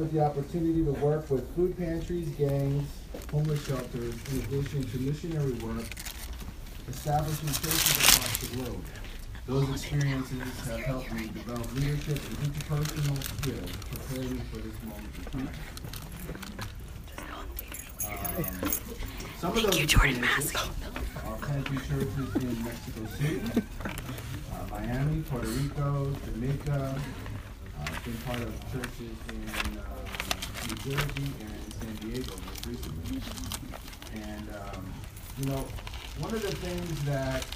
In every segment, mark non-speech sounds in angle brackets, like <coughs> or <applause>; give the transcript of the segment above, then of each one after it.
With the opportunity to work with food pantries, gangs, homeless shelters, in addition to missionary work, establishing churches across the globe. Those experiences have helped me develop leadership and interpersonal skills, preparing me for this moment in time. Um, some of those experiences are planting churches in Mexico City, uh, Miami, Puerto Rico, Jamaica. Uh, been part of churches in uh, New Jersey and San Diego most recently. And um, you know, one of the things that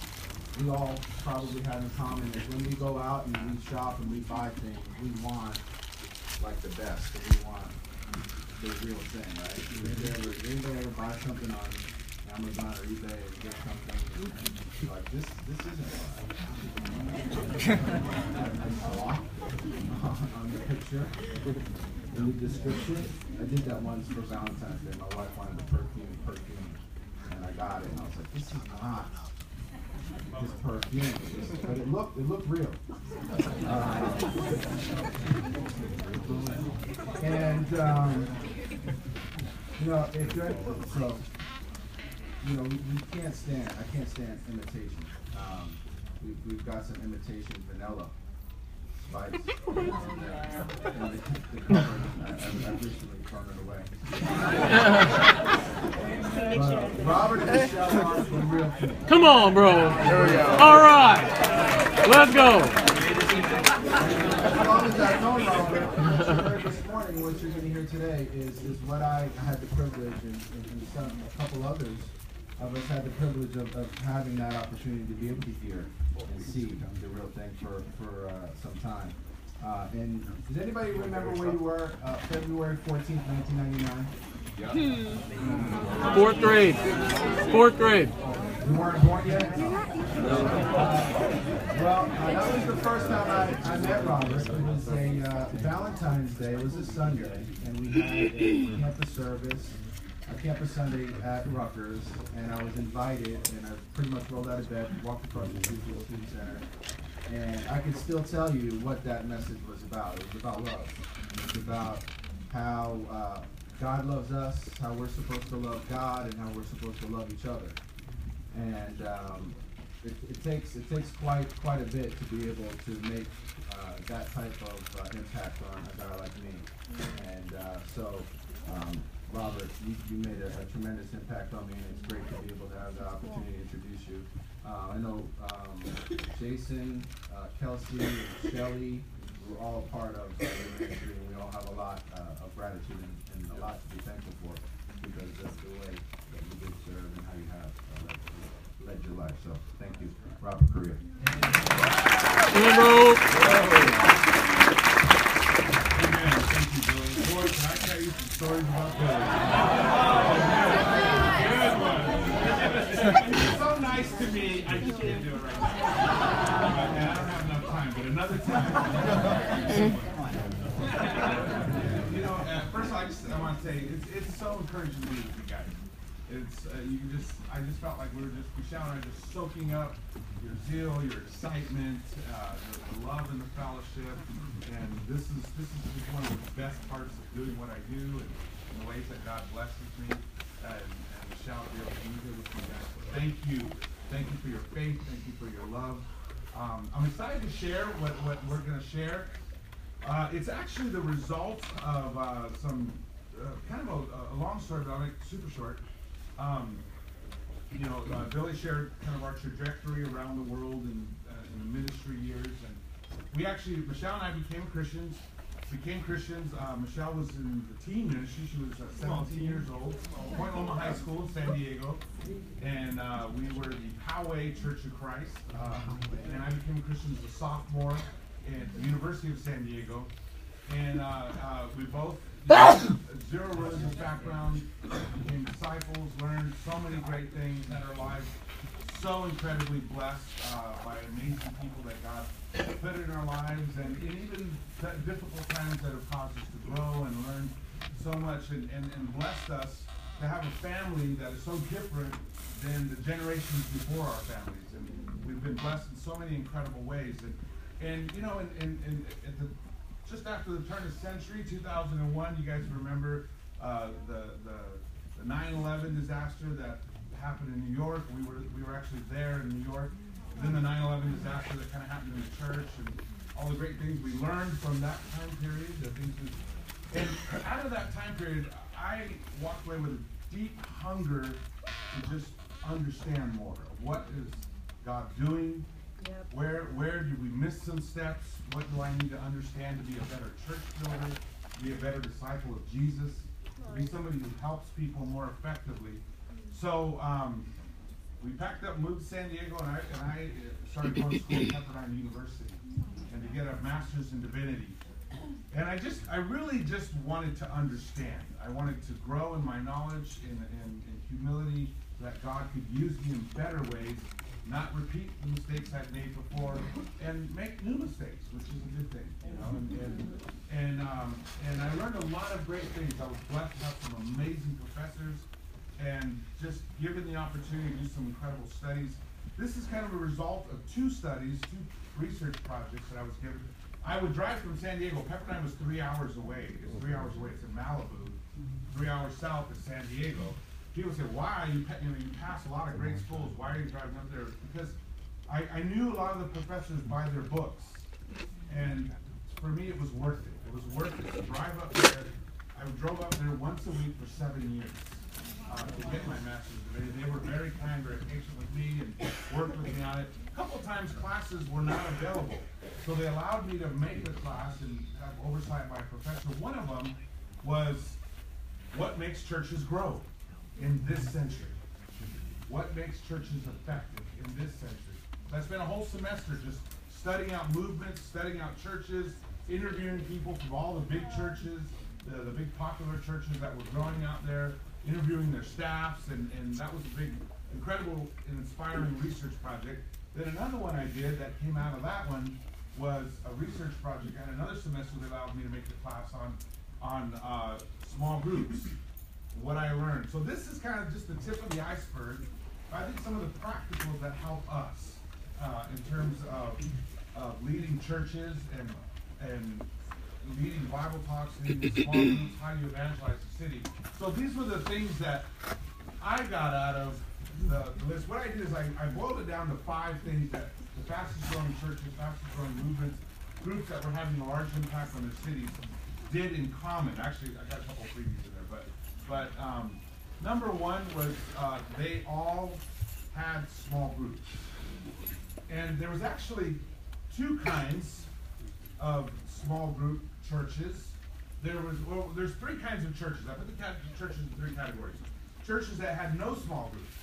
we all probably have in common is when we go out and we shop and we buy things, we want like the best, we want the real thing, right? Anybody ever, anybody ever buy something on Amazon or eBay and get something like, this, this isn't right. on the picture, in the description. I did that once for Valentine's Day. My wife wanted a perfume, perfume, and I got it, and I was like, this is not this perfume, but it looked, it looked real. Uh, and um, you know, if you're so, you know, we, we can't stand. I can't stand imitation. Um, we, we've got some imitation vanilla spice. <laughs> And, uh, and the, the cover, I, I, I recently thrown it away. but <laughs> Robert and Michelle are the real thing. Come on, bro. All right. Let's go. As long as I know, Robert, this morning, what you're going to hear today is, is what I had the privilege, and, and, and some, a couple others of us had the privilege of, of having that opportunity to be able to hear and see the real thing for, for uh, some time. Uh, and does anybody remember where you were uh, February 14th, 1999? Fourth grade. Fourth grade. You weren't born yet? Uh, well, uh, that was the first time I, I met Robert. It was a uh, Valentine's Day. It was a Sunday, and we had a campus service, a campus Sunday at Rutgers, and I was invited, and I pretty much rolled out of bed, walked across the street to student center, and I can still tell you what that message was about. It was about love. It was about how uh, God loves us, how we're supposed to love God, and how we're supposed to love each other. And um, it, it takes it takes quite quite a bit to be able to make uh, that type of uh, impact on a guy like me. And uh, so, um, Robert, you, you made a, a tremendous impact on me, and it's great to be able to have the opportunity to introduce you. Uh, I know um, Jason, uh, Kelsey, and Shelly were all part of uh, the ministry, and we all have a lot uh, of gratitude and, and a lot to be thankful for because that's the way that you did serve and how you have uh, led, led your life. So thank you, Robert Carrillo. You stories about one. It's so nice to me. I just can't do it right now. I don't have enough time, but another time. you know, uh, first of all, I just I want to say it's, it's so encouraging to guys. It's uh, you just I just felt like we were just Michelle and I just soaking up your zeal, your excitement, uh, the, love and the fellowship, and this is this is just one of the best parts of doing what I do and, and the ways that God blesses me. And, and Michelle, be able to be here with you guys. So thank you, thank you for your faith, thank you for your love. Um, I'm excited to share what, what we're going to share. Uh, it's actually the result of uh, some uh, kind of a, a long story, but I'll make it super short. Um, you know, uh, Billy shared kind of our trajectory around the world in, uh, in the ministry years, and we actually, Michelle and I became Christians. Became Christians. Uh, Michelle was in the teen ministry. She was uh, 17 years old. Point Loma High School in San Diego, and uh, we were the Poway Church of Christ. Uh, and I became a Christian as a sophomore at the University of San Diego, and uh, uh, we both <coughs> zero religious background, became disciples, learned so many great things in our lives. So incredibly blessed uh, by amazing people that God put in our lives, and, and even difficult times that have caused us to grow and learn so much, and, and, and blessed us to have a family that is so different than the generations before our families. And we've been blessed in so many incredible ways. And, and you know, and, and, and at the just after the turn of century, 2001. You guys remember uh, the the the 9/11 disaster that happened in New York. We were we were actually there in New York. then the 9/11 disaster that kind of happened in the church and all the great things we learned from that time period. The things we, and out of that time period, I walked away with a deep hunger to just understand more. of What is God doing? Yep. Where where did we miss some steps? What do I need to understand to be a better church builder, to be a better disciple of Jesus, to be somebody who helps people more effectively? So um, we packed up, moved to San Diego, and I and I uh, started going to school at Pepperdine University, and to get a master's in divinity. And I just, I really just wanted to understand. I wanted to grow in my knowledge, in, in, in humility, that God could use me in better ways, not repeat the mistakes I've made before, and make new mistakes, which is a good thing, you know. And and and, um, and I learned a lot of great things. I was blessed to have some amazing professors, and just given the opportunity to do some incredible studies. This is kind of a result of two studies, two research projects that I was given. I would drive from San Diego. Pepperdine was three hours away. It's three hours away. It's in Malibu, three hours south of San Diego. People say, "Why you, you know you pass a lot of great schools? Why are you driving up there?" Because I, I knew a lot of the professors by their books, and for me it was worth it. It was worth it to drive up there. I drove up there once a week for seven years uh, to get my master's degree. They were very kind, very patient with me, and worked with me on it. A couple times classes were not available, so they allowed me to make the class and have oversight by a professor. One of them was what makes churches grow in this century. What makes churches effective in this century? So I spent a whole semester just studying out movements, studying out churches, interviewing people from all the big churches, the, the big popular churches that were growing out there, interviewing their staffs, and, and that was a big, incredible and inspiring research project. Then another one I did that came out of that one was a research project, and another semester they allowed me to make the class on on uh, small groups. What I learned. So this is kind of just the tip of the iceberg. I think some of the practicals that help us uh, in terms of, of leading churches and and leading Bible talks, leading small groups, how you evangelize the city. So these were the things that I got out of the, the list. What I did is I, I boiled it down to five things that the fastest growing churches, fastest growing movements, groups that were having a large impact on their cities did in common. Actually, I got a couple of previews but um, number one was uh, they all had small groups, and there was actually two kinds of small group churches. There was well, there's three kinds of churches. I put the churches in three categories. Churches that had no small groups.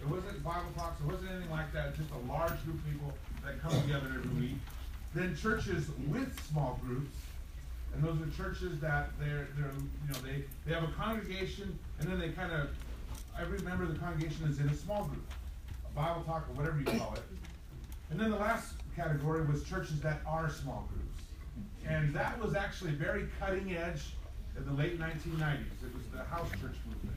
It wasn't Bible talks. It wasn't anything like that. Just a large group of people that come together every week. Then churches with small groups, and those are churches that they're they're you know they they have a congregation, and then they kind of every member of the congregation is in a small group, a Bible talk or whatever you call it. And then the last category was churches that are small groups. And that was actually very cutting edge in the late 1990s. It was the house church movement.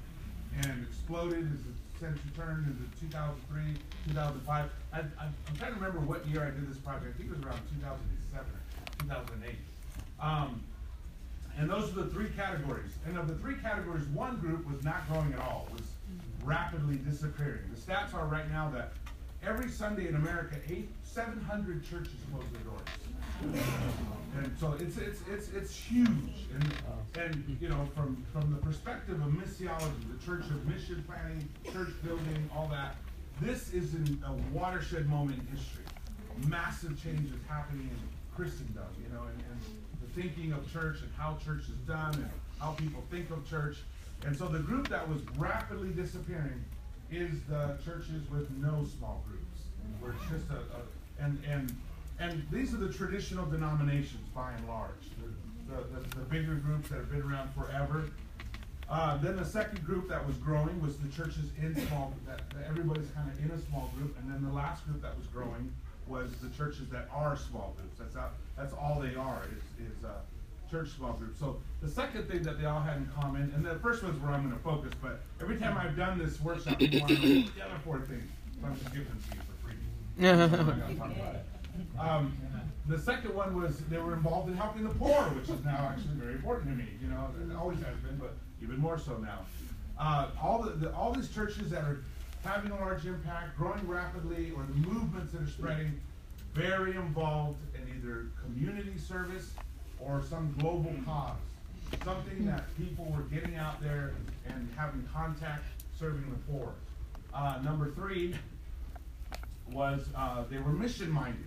And exploded as the century turned into 2003, 2005. I, I'm I'm trying to remember what year I did this project. I think it was around 2007 or 2008. Um, and those are the three categories. And of the three categories, one group was not growing at all, was rapidly disappearing. The stats are right now that every Sunday in America, eight, 700 churches close their doors. And so it's it's it's it's huge. And and you know, from from the perspective of missiology, the church of mission planning, church building, all that, this is a watershed moment in history. Massive changes happening in Christendom, you know, and, and thinking of church and how church is done and how people think of church. And so the group that was rapidly disappearing is the churches with no small groups, where it's just a, a and and and these are the traditional denominations by and large, the, the, the, bigger groups that have been around forever. Uh, then the second group that was growing was the churches in small, that, that everybody's kind of in a small group. And then the last group that was growing was the churches that are small groups. That's not, that's all they are is, is uh, church small groups. So the second thing that they all had in common, and the first one's where I'm going to focus, but every time I've done this workshop, I want to the other four things. So I'm just giving them to you for free. <laughs> I'm not gonna talk. Um, the second one was they were involved in helping the poor, which is now actually very important to me. You know, it always has been, but even more so now. Uh, all the, the all these churches that are having a large impact, growing rapidly, or the movements that are spreading, very involved in either community service or some global cause, something that people were getting out there and having contact, serving the poor. Uh, number three was uh, they were mission minded.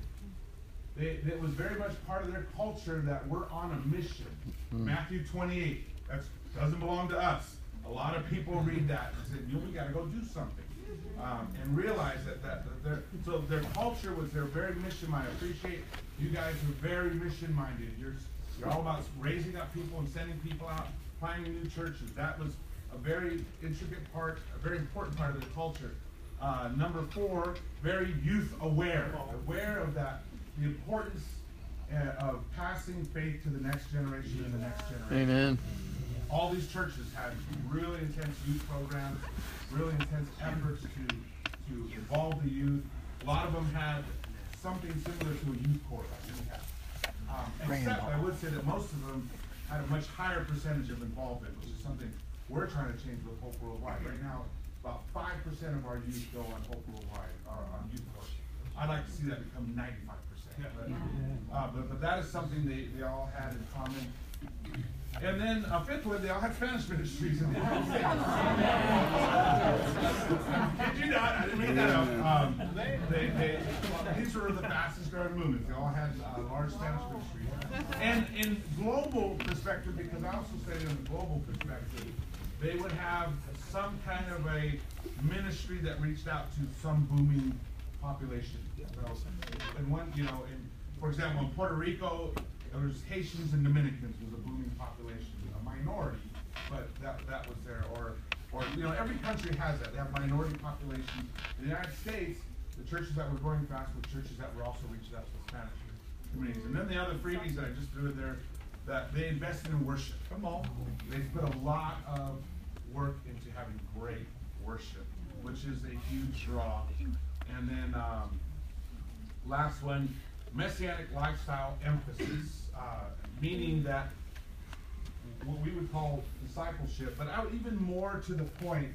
They, it was very much part of their culture that we're on a mission. Matthew 28, that doesn't belong to us. A lot of people read that and say, you know, we got to go do something. Um, and realize that, that, that their, so their culture was they're very mission minded. I appreciate you guys are very mission minded. You're, you're all about raising up people and sending people out, planting new churches. That was a very intricate part, a very important part of the culture. Uh, number four, very youth aware, aware of that, the importance uh, of passing faith to the next generation and the next generation. Amen. All these churches had really intense youth programs, really intense efforts to to involve the youth. A lot of them had something similar to a youth corps like we have. Um, except I would say that most of them had a much higher percentage of involvement, which is something we're trying to change with Hope Worldwide. Right now, about five percent of our youth go on Hope Worldwide, or on youth corps. I'd like to see that become ninety-five percent. But, uh, but, but that is something they, they all had in common. And then a fifth one, they all had Spanish ministries in the United States. Did you not? I didn't make that up. Um, they, they, these were the fastest growing movements. They all had uh, large Spanish ministries. And in global perspective, because I also studied in the global perspective, they would have some kind of a ministry that reached out to some booming population. So, in one, you know, in, for example, in Puerto Rico, was Haitians and Dominicans was a booming population, a minority, but that, that was there. Or, or you know, every country has that. They have minority population. In the United States, the churches that were growing fast were churches that were also reaching out to the Spanish communities. And then the other freebies that I just threw in there, that they invested in worship. Come on. They put a lot of work into having great worship, which is a huge draw. And then um, last one, messianic lifestyle emphasis, uh, meaning that what we would call discipleship, but out even more to the point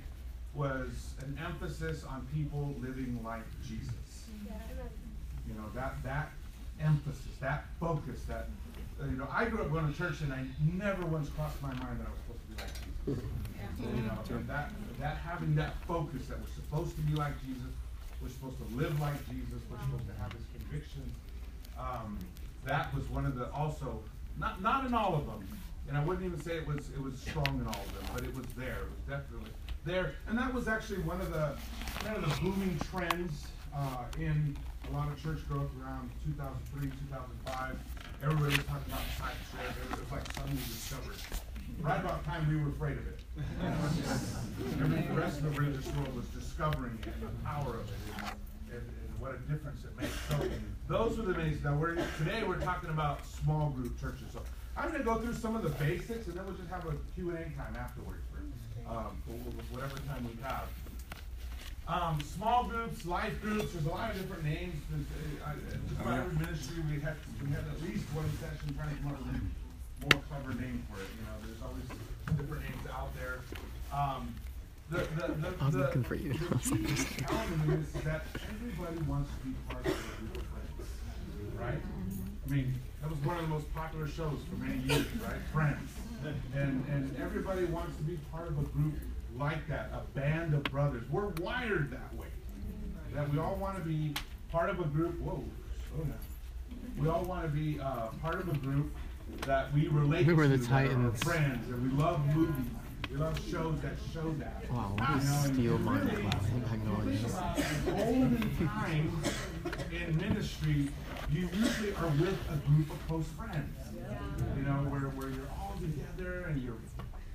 was an emphasis on people living like Jesus. You know, that that emphasis, that focus, that uh, you know, I grew up going to church and I never once crossed my mind that I was supposed to be like Jesus. You know, and that that having that focus that we're supposed to be like Jesus, we're supposed to live like Jesus, we're supposed to have his convictions. Um, that was one of the also not not in all of them, and I wouldn't even say it was it was strong in all of them, but it was there. It was definitely there, and that was actually one of the kind of the booming trends uh, in a lot of church growth around 2003, 2005. Everybody was talking about discipleship. It was like suddenly discovered. Right about time we were afraid of it. <laughs> The rest of the religious world was discovering it the power of it what a difference it makes. So those were the main. Now we're today we're talking about small group churches. So I'm going to go through some of the basics and then we'll just have a Q and A time afterwards for, um, whatever time we have. Um, small groups, life groups, there's a lot of different names. Uh, uh, just about every ministry, we have, we have at least one session trying to come up with a more clever name for it. You know, there's always different names out there. Um, the, the, the, I was looking for you. <laughs> The key element is that everybody wants to be part of a group of friends, right? I mean, that was one of the most popular shows for many years, right? Friends. And, and everybody wants to be part of a group like that, a band of brothers. We're wired that way. That we all want to be part of a group. Whoa, slow down. We all want to be uh, part of a group that we relate We were to, the Titans. friends, and we love movies. We love shows that show that. Wow, what You is know, and steel really, class? I have no think idea. about the times in ministry, you usually are with a group of close friends. You know, where, where you're all together and you're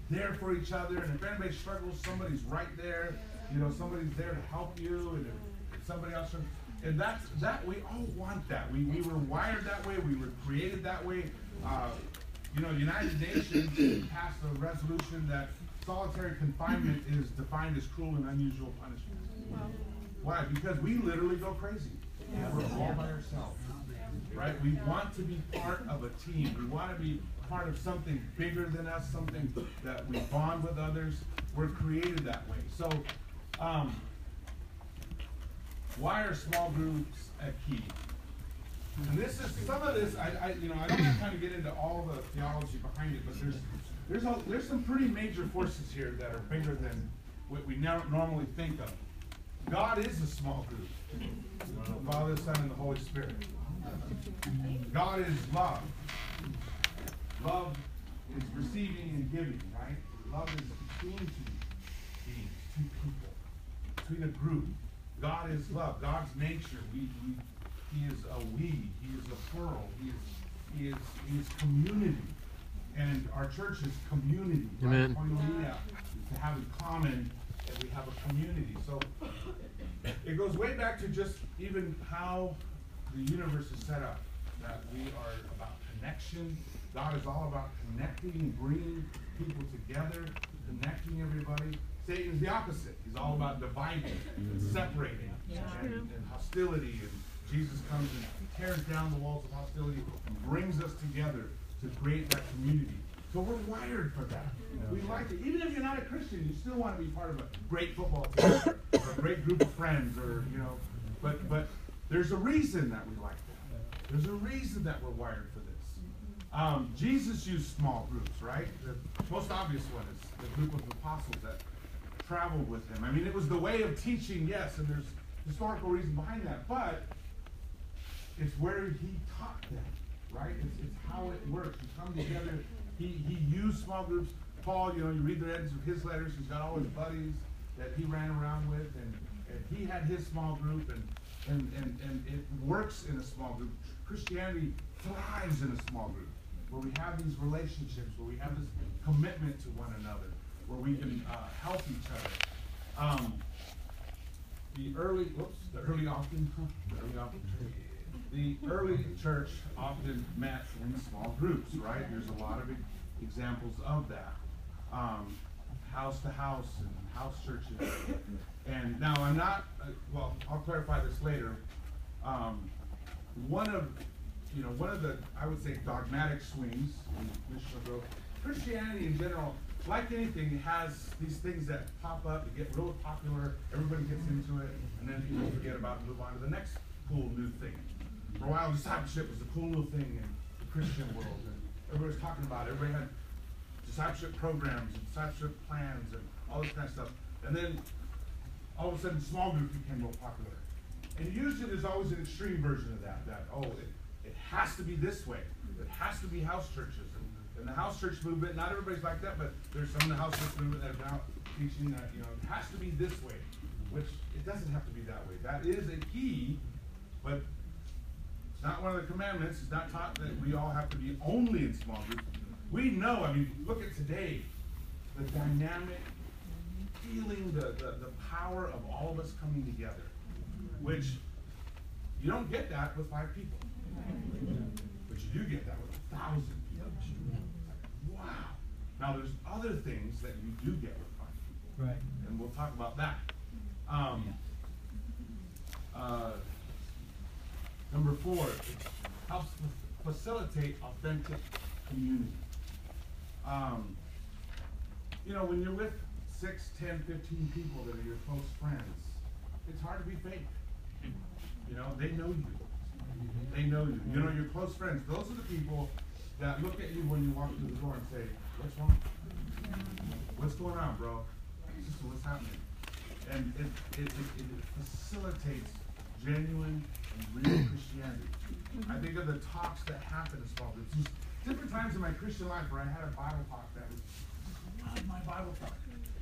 there for each other, and if anybody struggles, somebody's right there. You know, somebody's there to help you, and if, if somebody else, and that's that we all want that. We, we were wired that way. We were created that way. Uh, you know, United Nations passed a resolution that solitary confinement is defined as cruel and unusual punishment. Why? Because we literally go crazy. We're all by ourselves. right? We want to be part of a team. We want to be part of something bigger than us, something that we bond with others. We're created that way. So, um, why are small groups a key? And this is some of this. I, I you know, I don't have time to get into all the theology behind it, but there's there's a, there's some pretty major forces here that are bigger than what we now normally think of. God is a small group. The Father, Son, and the Holy Spirit. God is love. Love is receiving and giving, right? Love is between two beings, two people, between a group. God is love. God's nature. We, we he is a we. He is a plural. He is he is he is community. And our church is community. Amen. Right? Koinonia, to have in common that we have a community. So it goes way back to just even how the universe is set up. That we are about connection. God is all about connecting, bringing people together, connecting everybody. Satan's the opposite. He's all about dividing and mm-hmm. separating and, and hostility. And Jesus comes and tears down the walls of hostility and brings us together to create that community. So we're wired for that. We like it. Even if you're not a Christian, you still want to be part of a great football team or a great group of friends or, you know, but but there's a reason that we like that. There's a reason that we're wired for this. Um, Jesus used small groups, right? The most obvious one is the group of apostles that traveled with him. I mean, it was the way of teaching, yes, and there's historical reason behind that, but it's where he taught them, right? It's, it's how it works. You come together. He, he used small groups. Paul, you know, you read the ends of his letters. He's got all his buddies that he ran around with, and, and he had his small group, and, and, and, and it works in a small group. Christianity thrives in a small group where we have these relationships, where we have this commitment to one another, where we can uh, help each other. Um, the early, whoops, the early often, the early often, the early church often met in small groups, right? There's a lot of examples of that. Um, house to house and house churches. And now I'm not, uh, well, I'll clarify this later. Um, one of, you know, one of the, I would say, dogmatic swings in missional growth, Christianity in general, like anything, has these things that pop up, get real popular, everybody gets into it, and then people forget about it, and move on to the next cool new thing. For a while, discipleship was the cool new thing in the Christian world, and everybody was talking about it. Everybody had discipleship programs and discipleship plans and all this kind of stuff. And then all of a sudden, small group became real popular. And usually, there's always an extreme version of that. That oh, it, it has to be this way. It has to be house churches. And, and the house church movement, not everybody's like that, but there's some in the house church movement that are now teaching that you know it has to be this way, which it doesn't have to be that way. That is a key, but it's not one of the commandments. It's not taught that we all have to be only in small groups. We know, I mean, look at today, the dynamic feeling, the, the, the power of all of us coming together, which you don't get that with five people. But you do get that with a thousand people. Like, wow. Now, there's other things that you do get with five people. Right. And we'll talk about that. Um, uh, it helps fa- facilitate authentic community. Um, you know, when you're with six, 10, 15 people that are your close friends, it's hard to be fake. You know, they know you. They know you. You know, your close friends, those are the people that look at you when you walk through the door and say, What's wrong? What's going on, bro? What's happening? And it, it, it, it facilitates genuine real Christianity. I think of the talks that happen small groups. There's different times in my Christian life where I had a Bible talk that was love my Bible talk.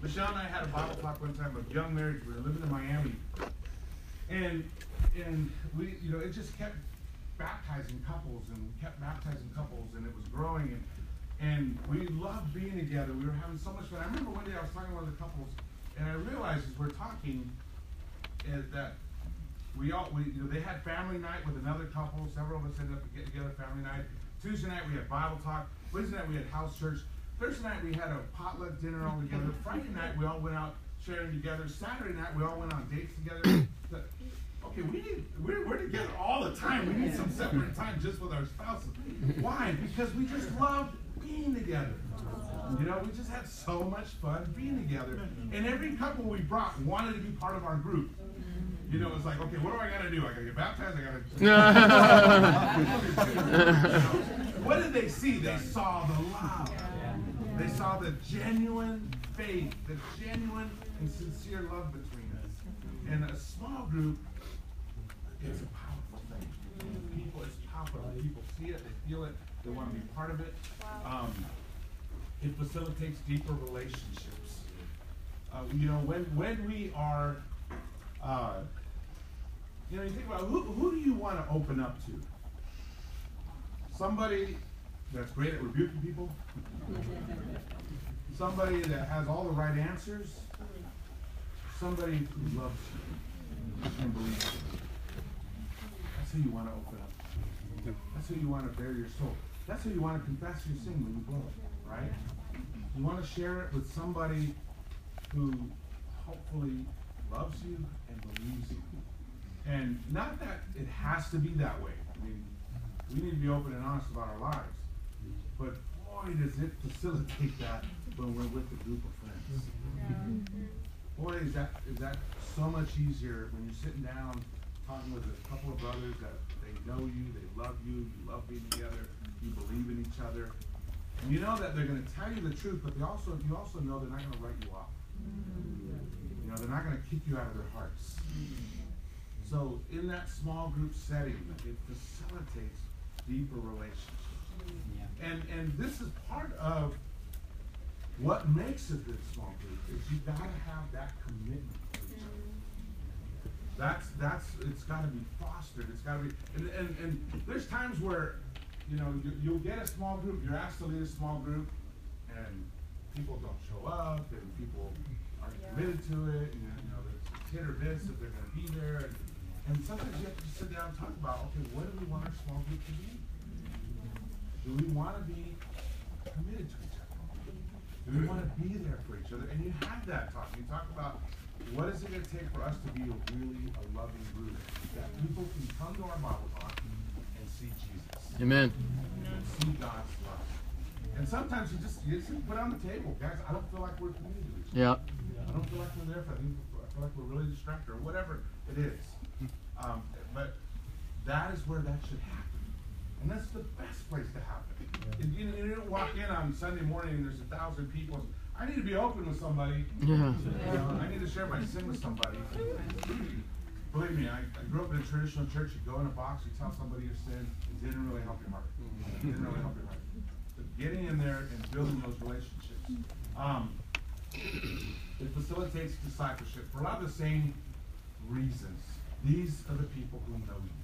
Michelle and I had a Bible talk one time of young marriage. We were living in Miami, and and we, you know, it just kept baptizing couples and kept baptizing couples, and it was growing, and and we loved being together. We were having so much fun. I remember one day I was talking to one of the couples, and I realized as we're talking, is that we all we you know they had family night with another couple. Several of us ended up getting together family night. Tuesday night we had Bible talk. Wednesday night we had house church. Thursday night we had a potluck dinner all together. Friday night we all went out sharing together. Saturday night we all went on dates together. Okay, we need we're, we're together all the time. We need some separate time just with our spouses. Why? Because we just love being together. You know, we just had so much fun being together. And every couple we brought wanted to be part of our group. You know, it's like, okay, what do I gotta do? I gotta get baptized. I gotta. <laughs> <laughs> what did they see? They saw the love. They saw the genuine faith, the genuine and sincere love between us. And a small group is a powerful thing. People, it's powerful. People see it, they feel it, they want to be part of it. Um, it facilitates deeper relationships. Uh, you know, when when we are, uh, you know, you think about who who do you want to open up to? Somebody that's great at rebuking people. Somebody that has all the right answers. Somebody who loves you and believes you. That's who you want to open up. That's who you want to bare your soul. That's who you want to confess your sin when you blow it, right? You want to share it with somebody who hopefully loves you and believes you. And not that it has to be that way. I mean, we need to be open and honest about our lives. But boy, does it facilitate that when we're with a group of friends. Boy, is that is that so much easier when you're sitting down talking with a couple of brothers that they know you, they love you, you love being together, you believe in each other. And you know that they're going to tell you the truth, but they also you also know they're not going to write you off. Mm-hmm. You know, they're not going to kick you out of their hearts. So in that small group setting, it facilitates deeper relationships. And and this is part of what makes a good small group is you gotta have that commitment to each other. Mm-hmm. That's that's it's gotta be fostered. It's gotta be and, and, and there's times where you know you, you'll get a small group, you're asked to lead a small group, and people don't show up, and people aren't committed to it, and you know there's hit or miss if they're gonna be there, and, and sometimes you have to sit down and talk about okay, what do we want our small group to be? Do we want to be committed to each other? Do we want to be there for each other? And you have that talk. You talk about what is it going to take for us to be a really a loving group that people can come to our Bible talk and see Jesus. Amen. And see God's love. And sometimes you just you just put it on the table, guys. I don't feel like we're committed to each other. Yeah. I don't feel like we're there for. I, think, I feel like we're really distracted or whatever it is. Um, but that is where that should happen. And that's the best place to happen. If you, you don't walk in on Sunday morning and there's a thousand people. I need to be open with somebody. Yeah. You know, I need to share my sin with somebody. Believe me, I, I grew up in a traditional church. You go in a box, you tell somebody your sin. It didn't really help your heart. It didn't really help your heart. But getting in there and building those relationships. Um, it facilitates discipleship for a lot of the same reasons. These are the people who know you.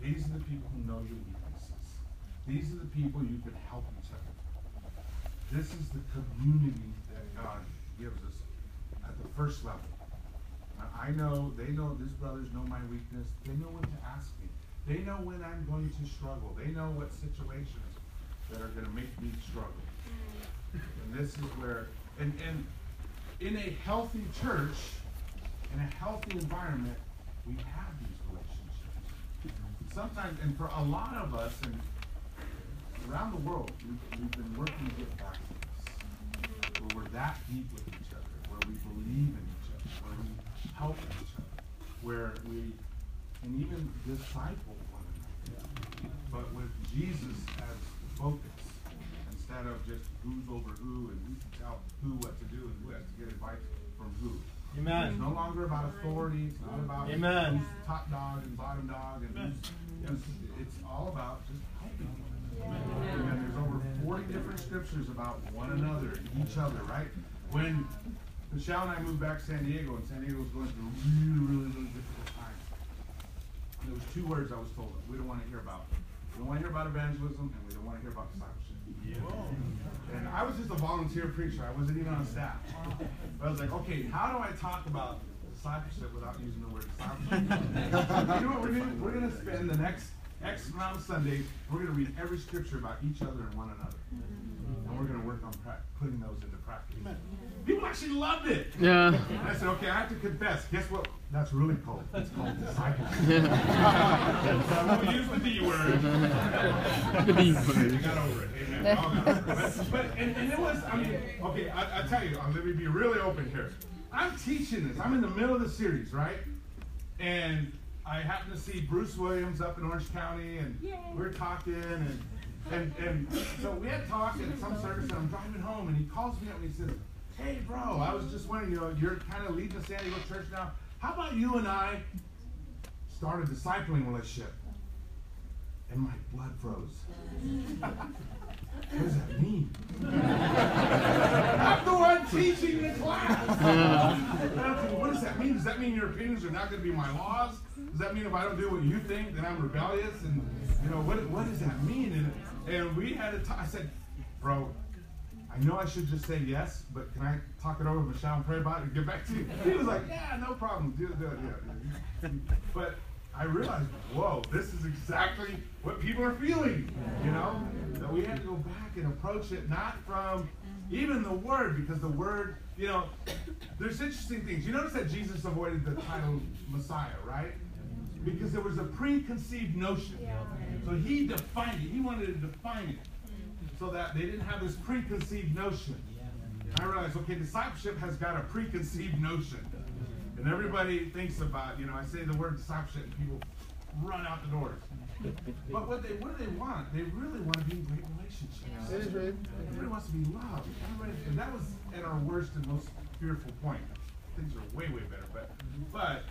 These are the people who know your weaknesses. These are the people you can help each other. This is the community that God gives us at the first level. I know, they know, these brothers know my weakness. They know when to ask me. They know when I'm going to struggle. They know what situations that are going to make me struggle. And this is where, and, and in a healthy church, in a healthy environment, we have these relationships. sometimes, and for a lot of us, and around the world, we've, we've been working to get back to this, where we're that deep with each other, where we believe in each other, where we help each other, where we can even disciple one another, but with Jesus as the focus, instead of just who's over who and who can tell who what to do and who has to get advice from who. Amen. It's no longer about authority. It's not about Amen. who's top dog and bottom dog, and who's, it's, it's all about just helping one another. And there's over 40 different scriptures about one another and each other, right? When Michelle and I moved back to San Diego, and San Diego was going through a really, really, really difficult time. There was two words I was told that we don't want to hear about. We don't want to hear about evangelism, and we don't want to hear about discipleship. And I was just a volunteer preacher. I wasn't even on staff. But I was like, okay, how do I talk about discipleship without using the word discipleship? <laughs> you know what we're doing? We're going to spend the next X amount of Sundays, we're going to read every scripture about each other and one another. And we're we're going to work on pra- putting those into practice. People actually loved it. Yeah. And I said, okay, I have to confess. Guess what? That's really cold. It's called discipleship. <laughs> I won't use the D word. <laughs> The D word. You got over it. Amen. All got over it. But, but and, and it was, I mean, okay, I, I tell you, uh, let me be really open here. I'm teaching this. I'm in the middle of the series, right? And I happen to see Bruce Williams up in Orange County, and we're talking, and and and so we had talked at some service, and I'm driving home, and he calls me up and he says, "Hey, bro, I was just wondering, you know, you're kind of leading the San Diego church now. How about you and I start a discipling relationship?" And my blood froze. <laughs> What does that mean? I'm the one teaching the class. <laughs> And I'm thinking, what does that mean? Does that mean your opinions are not going to be my laws? Does that mean if I don't do what you think, then I'm rebellious? And you know, what, what does that mean? And, and we had a talk. I said, bro, I know I should just say yes, but can I talk it over with Michelle and pray about it and get back to you? <laughs> He was like, yeah, no problem. Do it, do it. Yeah. But I realized, whoa, this is exactly what people are feeling. You know, that we have to go back and approach it not from even the word, because the word, you know, there's interesting things. You notice that Jesus avoided the title Messiah, right? Because there was a preconceived notion. So he defined it. He wanted to define it so that they didn't have this preconceived notion. I realized, okay, discipleship has got a preconceived notion. And everybody thinks about, you know, I say the word discipleship and people run out the doors. But what they what do they want? They really want to be in great relationships. Everybody wants to be loved. Everybody, and that was at our worst and most fearful point. Things are way, way better. But but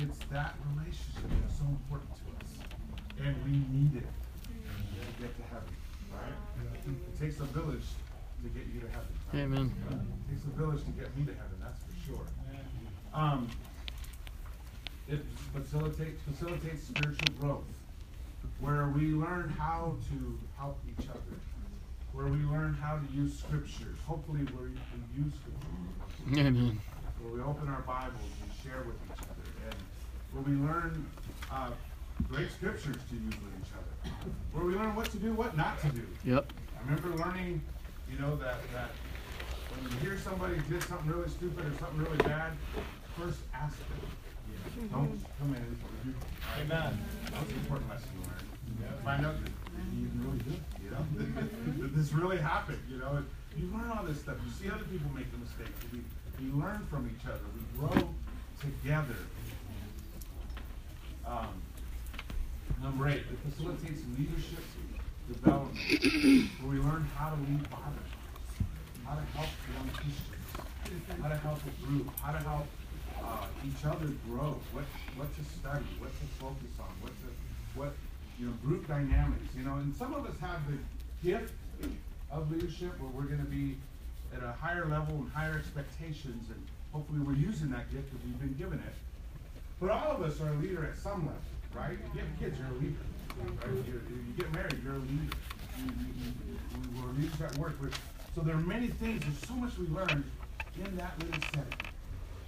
it's that relationship that's so important to us. And we need it to get to heaven. Right? It takes a village to get you to heaven. right? Amen. It takes a village to get me to heaven, that's for sure. Um, it facilitates facilitates spiritual growth, where we learn how to help each other, where we learn how to use scriptures. Hopefully, where we can use scriptures, Amen. where we open our Bibles and share with each other, and where we learn uh, great scriptures to use with each other, where we learn what to do, what not to do. Yep. I remember learning, you know, that, that when you hear somebody did something really stupid or something really bad, first ask them. Don't come in and rebuke them. Amen. That was an important lesson to learn. Yeah. Find out that you even really good, you know, that this really happened, you know. And you learn all this stuff. You see other people make the mistakes. We, we learn from each other. We grow together. Um, number eight, it facilitates leadership development, where we learn how to lead fathers, how to help young Christians, how to help a group, how to help uh, each other grow, what what to study, what to focus on, what to what you know group dynamics, you know, and some of us have the gift of leadership where we're going to be at a higher level and higher expectations, and hopefully we're using that gift because we've been given it. But all of us are a leader at some level, right? If you have kids, you're a leader. Right? You, you get married, you're a leader. You, we're leaders at work. So there are many things. There's so much we learn in that little setting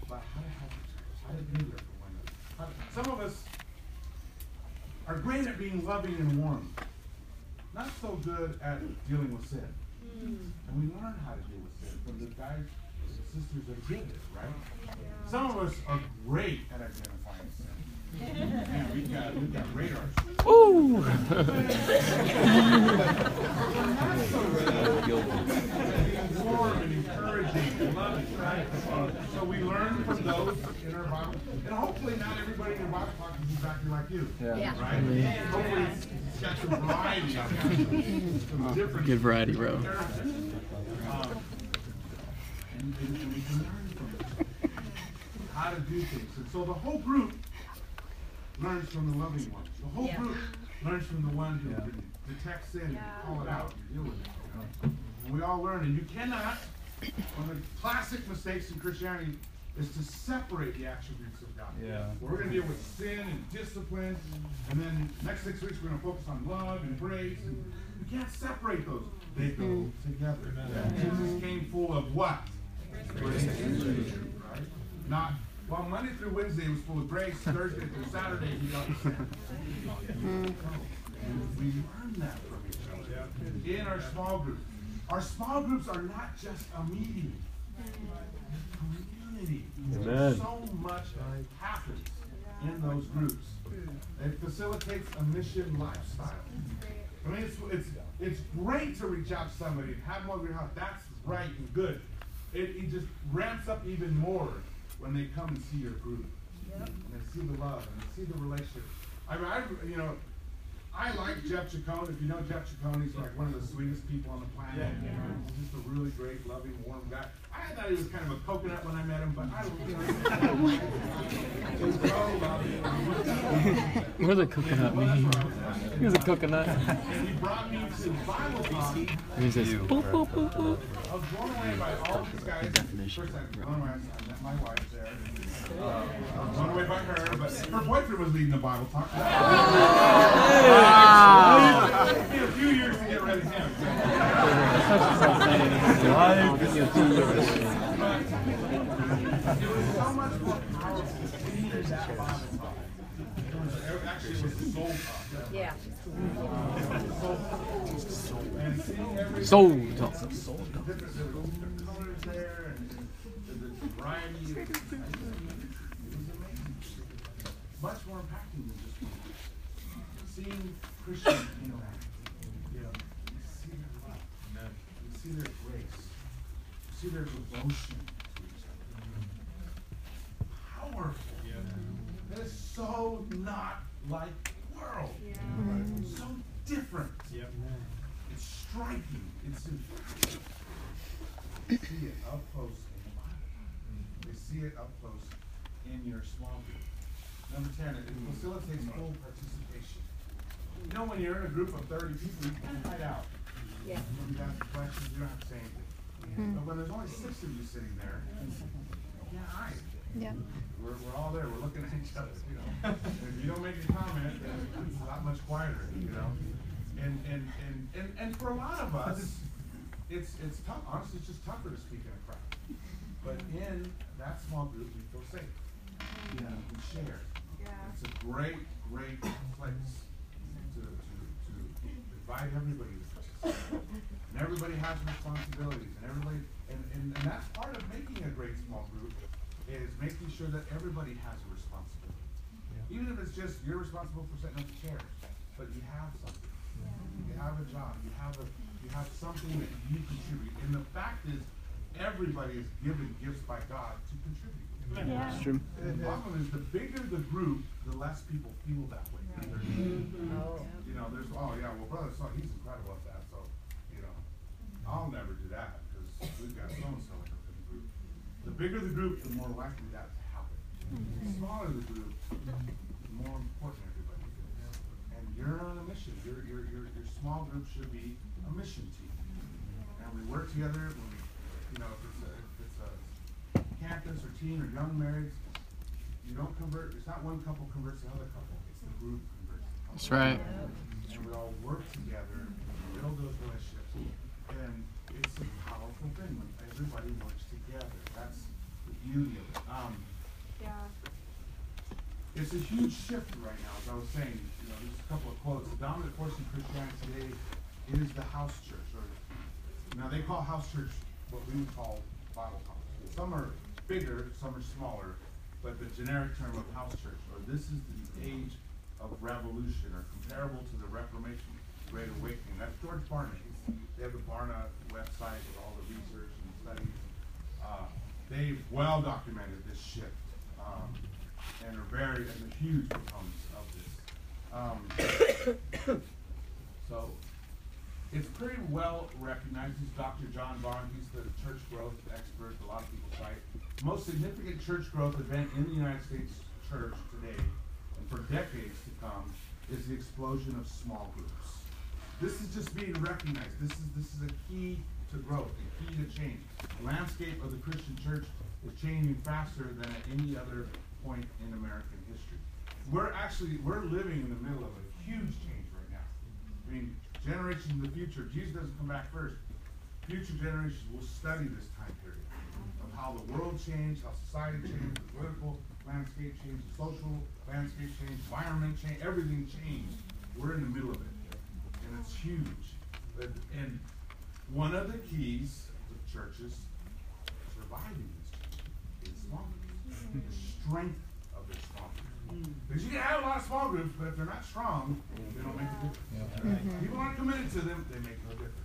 about how to help each other, how to be there for one another. To- some of us are great at being loving and warm, not so good at dealing with sin. Hmm. And we learn how to deal with sin from the guys and sisters that are good it, right? Some of us are great at identifying. We got. Ooh. So we learn from those in our Bible, and hopefully not everybody in your Bible talk is exactly like you, Yeah. right? Hopefully it's got some variety, some. Good variety, bro. Um, and, and we can learn from it. how to do things, and so the whole group learns from the loving one. The whole Yeah. group learns from the one who can detect sin and call it out and deal with it. You know? We all learn, and you cannot. One of the classic mistakes in Christianity is to separate the attributes of God. Yeah. We're going to deal with sin and discipline, and then next six weeks we're going to focus on love and grace. And you can't separate those; they go mm-hmm. together. Jesus came full of what? Grace and truth, right? Not well. Monday through Wednesday was full of grace. <laughs> Thursday through Saturday he got sin. No. We learn that from each other. in our small groups. Our small groups are not just a meeting, community. Amen. So much happens in those groups. It facilitates a mission lifestyle. I mean, it's, it's, it's great to reach out to somebody and have them over your house. That's right and good. It, it just ramps up even more when they come and see your group. And they see the love and they see the relationship. I mean, I, you know, I like Jeff Chacon. If you know Jeff Chacon, he's like one of the sweetest people on the planet. You know, he's just a really great, loving, warm guy. I thought he was kind of a coconut when I met him, but I don't, you know. he's so loving. What does a coconut mean? He was a coconut. He brought me to Bible talk. He says, boop, boop, boop, boop. I was blown away by all these guys. First, I was blown away. I met my wife there. Uh, blown away by her, but her boyfriend was leading the Bible talk. It took me a few years to get rid of him. It was so much more powerful seeing that Bible talk. Actually, it was the soul talk. Yeah. Soul talk. colors there and the variety of it was amazing. Much more impacting than just one. Seeing Christians <coughs> interact. You know, you see their love. You see their grace. You see their devotion to each other. Powerful. That is so not like the world. Yeah. So different. It's striking. It's impactful. <coughs> See it up close in the Bible. They see it up close in your small group. Number ten, it facilitates full participation. You know, when you're in a group of thirty people, you can hide out. Yeah. You can ask questions, you don't have to say anything. Hmm. But when there's only six of you sitting there, you can't. Yeah. We're, we're all there, we're looking at each other, you know. If you don't make a comment, it's a lot much quieter, you know. And, and, and, and, and for a lot of us, it's, it's tough, honestly, it's just tougher to speak in a crowd. But in that small group, we feel safe. You know, we share. It's a great, great place to, to, to invite everybody to participate. And everybody has responsibilities, and everybody, and, and, and that's part of making a great small group, is making sure that everybody has a responsibility. Even if it's just, you're responsible for setting up the chairs, but you have something. You have a job, you have a, you have something that you contribute, and the fact is, everybody is given gifts by God to contribute. Yeah. true. The problem is, the bigger the group, the less people feel that way. Mm-hmm. Oh, oh, you know, there's, oh yeah, well, brother, so he's incredible at that, so, you know, I'll never do that, because we've got so-and-so in the group. The bigger the group, the more likely that to happen. The mm-hmm. smaller the group, the more important everybody is. And you're on a mission, your, your, your, your small group should be a mission team. And we work together, when we, you know, if it's a, if it's a campus or teen or young marrieds, you don't convert, it's not one couple converts another couple, it's the group converts the. That's right. And we all work together, and build those relationships, and it's a powerful thing when everybody works together. That's the beauty of it. Um, it's a huge shift right now, as I was saying, you know, just a couple of quotes. The dominant force in Christianity today is the house church, or, now they call house church what we would call Bible college. Some are bigger, some are smaller, but the generic term of house church, or this is the age of revolution, or comparable to the Reformation, Great Awakening. That's George Barna. They have the Barna website with all the research and studies. Uh, they've well documented this shift, um, and are very, and are huge proponents of this. Um, <coughs> so, it's pretty well recognized. He's Dr. John Barn. He's the church growth expert. A lot of people cite. Most significant church growth event in the United States church today, and for decades to come, is the explosion of small groups. This is just being recognized. This is this is a key to growth, a key to change. The landscape of the Christian church is changing faster than at any other point in American history. We're actually we're living in the middle of a huge change right now. I mean, generations in the future, Jesus doesn't come back first. Future generations will study this time how the world changed, how society changed, the political landscape changed, the social landscape changed, environment changed, everything changed. We're in the middle of it, and it's huge. And- one of the keys of churches surviving this is small groups. The strength of their small groups. Because you can have a lot of small groups, but if they're not strong, they don't make a difference. People aren't committed to them, they make no difference.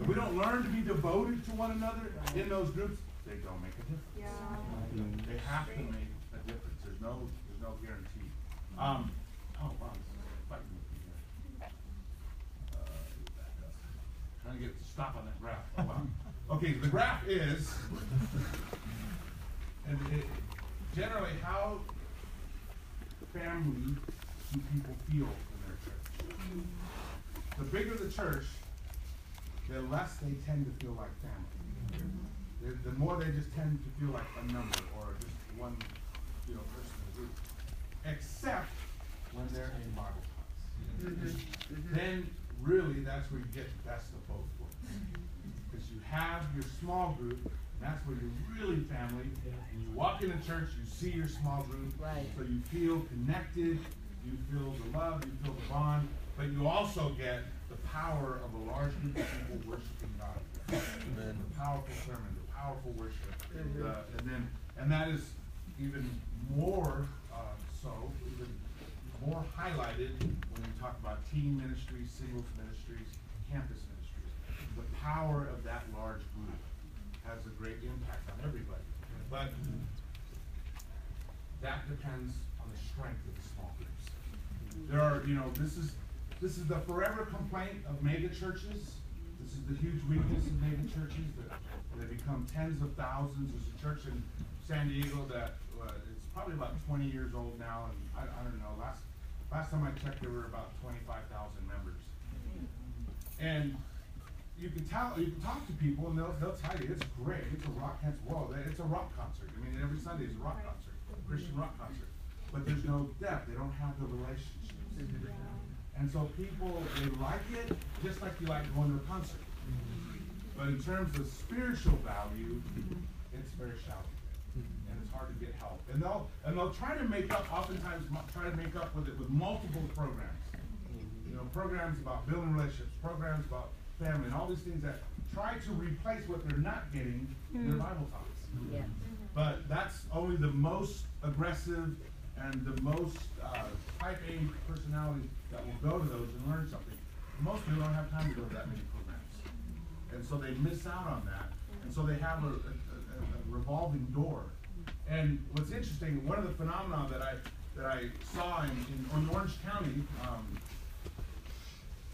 If we don't learn to be devoted to one another in those groups, they don't make a difference. They have to make a difference. There's no, there's no guarantee. Um, oh, wow, this is fighting with me here. Uh, back up. Trying to get to stop on that graph. Oh, wow. <laughs> Okay, the graph is, and it, generally how family do people feel in their church. The bigger the church, the less they tend to feel like family. The, the more they just tend to feel like a number or just one, you know, person in the group. Except when they're in Bible class. Mm-hmm. Mm-hmm. Then really that's where you get the best of both worlds. Because you have your small group, and that's where you're really family. And you walk into church, you see your small group. Right. So you feel connected, you feel the love, you feel the bond, but you also get the power of a large group of people worshiping God. The powerful sermon, the powerful worship, the, and then, and that is even more uh, so, even more highlighted when you talk about teen ministries, singles ministries, campus ministries. The power of that large group has a great impact on everybody. But that depends on the strength of the small groups. There are, you know, this is, this is the forever complaint of mega churches. This is the huge weakness of mega churches, that they become tens of thousands. There's a church in San Diego that, uh, it's probably about twenty years old now, and I, I don't know, last, last time I checked, there were about twenty-five thousand members. And you can tell, you can talk to people and they'll, they'll tell you, it's great, it's a rock, it's, whoa, it's a rock concert. I mean, every Sunday is a rock concert, Christian rock concert. But there's no depth, they don't have the relationships. And so people, they like it, just like you like going to a concert. But in terms of spiritual value, it's very shallow. And it's hard to get help. And they'll, and they'll try to make up, oftentimes, try to make up with it with multiple programs you know, programs about building relationships, programs about family, and all these things that try to replace what they're not getting in their mm. Bible talks. Yeah. But that's only the most aggressive and the most uh, type A personalities that will go to those and learn something. Most people don't have time to go to that many programs, and so they miss out on that. And so they have a, a, a a revolving door. And what's interesting, one of the phenomena that I that I saw in, in, Orange County, um,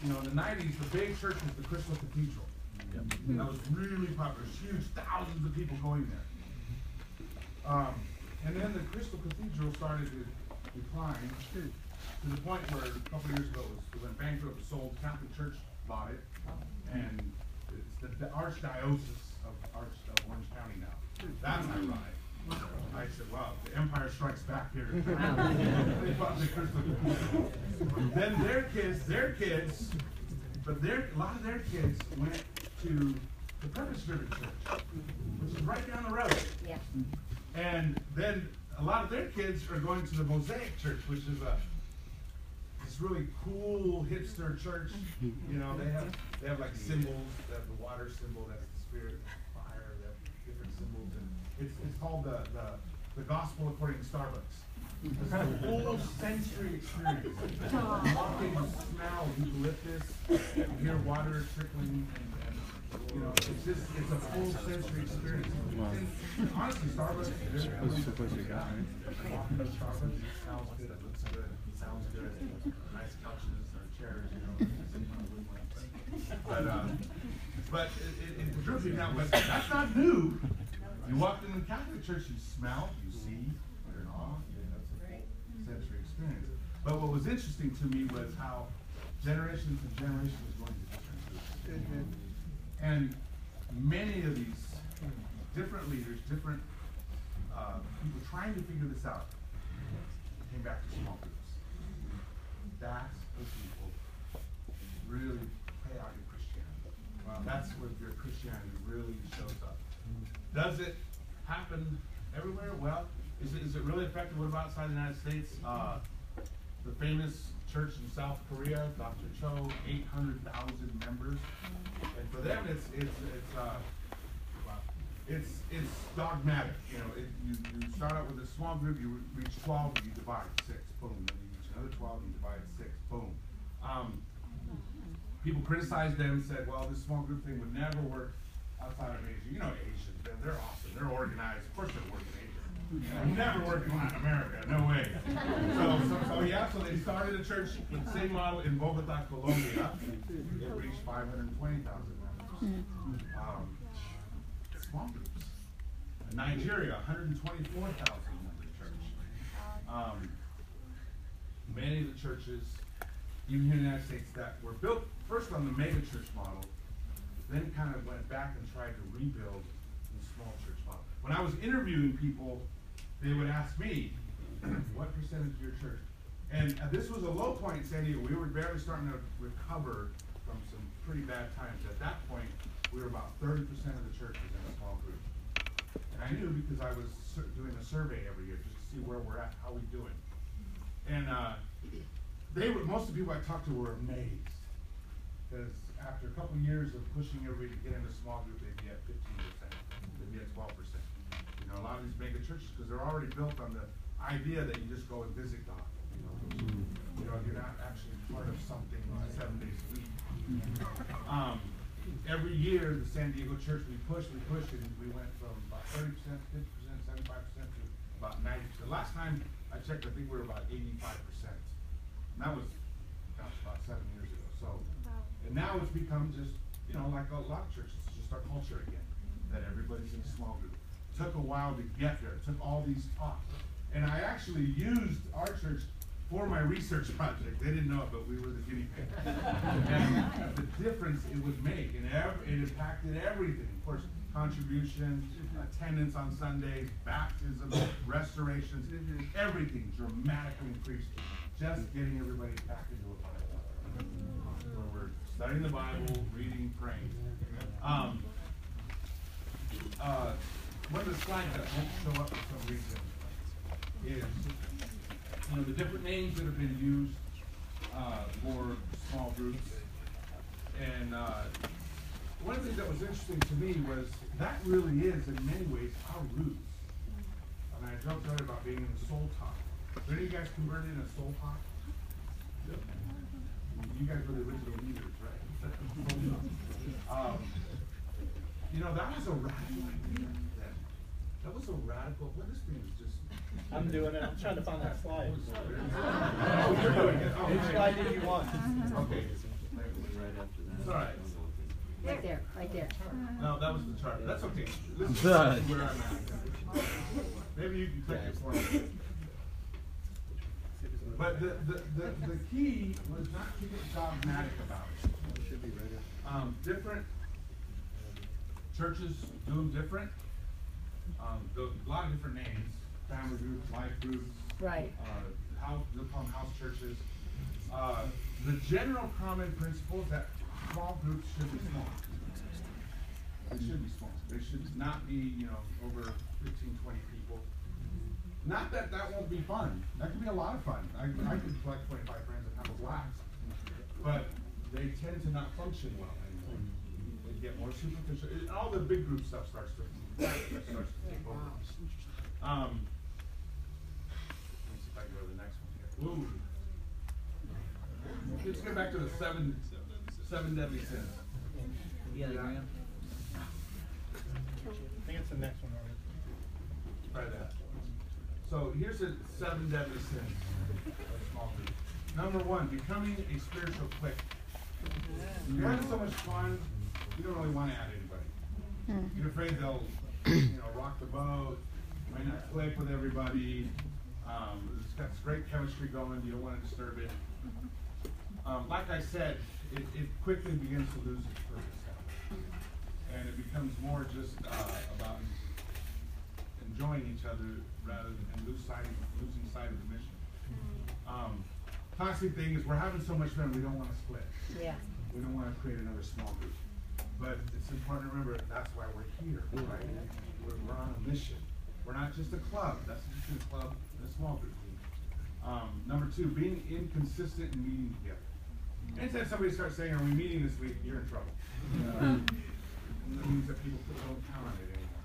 you know, in the nineties, the big church was the Crystal Cathedral. That was really popular, huge, thousands of people going there. Um, and then the Crystal Cathedral started to decline to the point where a couple of years ago it was, it went bankrupt, it sold, Catholic Church bought it, and it's the, the archdiocese of Arch, of Orange County now. That's ironic. I said, wow, the empire strikes back here. They bought <laughs> the Crystal Cathedral. Then their kids, their kids, but their, a lot of their kids went to the Purpose Driven Church, which is right down the road. Yeah. And then a lot of their kids are going to the Mosaic Church, which is a this really cool hipster church. You know, they have they have like symbols. They have the water symbol, that's the spirit, fire. They have different symbols, and it's it's called the the, the gospel according to Starbucks. It's a full sensory experience. You walk in, smell eucalyptus, you hear water trickling, and you know, it's just it's a full sensory experience. And honestly, Starbucks. This the place we got, right? Walking to Starbucks, it smells good, it looks good, it sounds good, nice couches or chairs, you know. But uh, but it, it, it drew me down. But that's not new. You walk in the Catholic Church, you smell, you see, you're in awe. You know, it's a full sensory experience. But what was interesting to me was how generations and generations going to different groups. And many of these different leaders, different uh, people trying to figure this out, came back to small groups. That's the people really play out your Christianity. That's where your Christianity really shows up. Does it happen everywhere? Well, is it, is it really effective? What about outside the United States? Uh, the famous church in South Korea, Dr. Cho, 800,000 members. And for them, it's, it's, it's, uh, it's, it's dogmatic, you know, it, you, you start out with a small group, you reach 12, you divide six, boom, then you reach another 12, you divide six, boom. Um, people criticized them, said, well, this small group thing would never work outside of Asia. You know Asians, they're, they're awesome, they're organized, of course they're working Asia. Never worked in Latin America, no way. So, so, so yeah, so they started a church with the same model in Bogota, Colombia. It reached 520,000 members. Um, small groups. In Nigeria, 124,000 member church. Um, many of the churches, even here in the United States, that were built first on the mega church model, then kind of went back and tried to rebuild the small church model. When I was interviewing people, they would ask me, <clears throat> what percentage of your church? And uh, this was a low point in San Diego. We were barely starting to recover from some pretty bad times. At that point, we were about 30% of the church was in a small group. And I knew because I was doing a survey every year just to see where we're at, how we doing. And uh, they were, most of the people I talked to were amazed. Because after a couple years of pushing everybody to get in a small group, they'd be at 15%, they'd be at 12%. You know, a lot of these mega churches, because they're already built on the idea that you just go and visit God. You know, you know you're not actually part of something seven days a week. Um, every year, the San Diego church, we pushed, we pushed, and we went from about 30%, 50%, 75% to about 90%. Last time I checked, I think we were about 85%. And that was, gosh, about seven years ago. So, and now it's become just, you know, like a lot of churches, it's just our culture again, that everybody's in a small group. Took a while to get there. It took all these talks. And I actually used our church for my research <laughs> project. They didn't know it, but we were the guinea pig. and the difference it would make, and it impacted everything. Of course, contributions, attendance on Sundays, baptisms, restorations, everything dramatically increased. Just getting everybody back into a Bible. Where we're studying the Bible, reading, praying. Um, uh, one of the slides that won't show up for some reason is you know the different names that have been used uh, for small groups. And uh, one of the things that was interesting to me was that really is, in many ways, our roots. I mean, I joked earlier about being in the soul talk. Were any of you guys converted in a soul talk? You guys were the original leaders, right? <laughs> um, you know, that was a radical idea. That was a radical, what this thing is just. I'm doing it. I'm trying to find that slide. Oh, you're doing it. Oh, Which okay. slide did you want? Okay. Right after that. It's all right. Right there, right there. No, that was the chart. That's okay. This is where I'm at. Maybe you can click it for me. But the, the, the, the key was not to get dogmatic about it. Should be Um, different churches do them different. Um, the- a lot of different names, family groups, life groups. Right. Uh, house, they'll call them house churches. Uh, the general common principle is that small groups should be small. They should be small. They should not be, you know, over 15, 20 people. Not that that won't be fun. That could be a lot of fun. I, I could collect 25 friends and have a blast. But they tend to not function well anymore. They get more superficial. It, all the big group stuff starts to, starts to take over. Um, let me see if I can go to the next one here. Ooh. Let's get back to the seven, seven deadly sins. Yeah, I think it's the next one already. Try that. So here's the seven deadly sins small group. Number one, becoming a spiritual clique. You're having so much fun, you don't really want to add anybody. You're afraid they'll, you know, rock the boat, might not click with everybody. Um, it's got this great chemistry going, you don't want to disturb it. Um, like I said, it, it quickly begins to lose its purpose. And it becomes more just uh, about enjoying each other rather than and lose sight of, losing sight of the mission. Um, classic thing is we're having so much fun we don't want to split. Yeah. We don't want to create another small group. But it's important to remember that's why we're here, right? We're, we're on a mission. We're not just a club. That's just a club and a small group. Um, number two, being inconsistent in meeting together. Anytime somebody starts saying, "Are we meeting this week?" You're in trouble. And that means that people don't count on it anymore.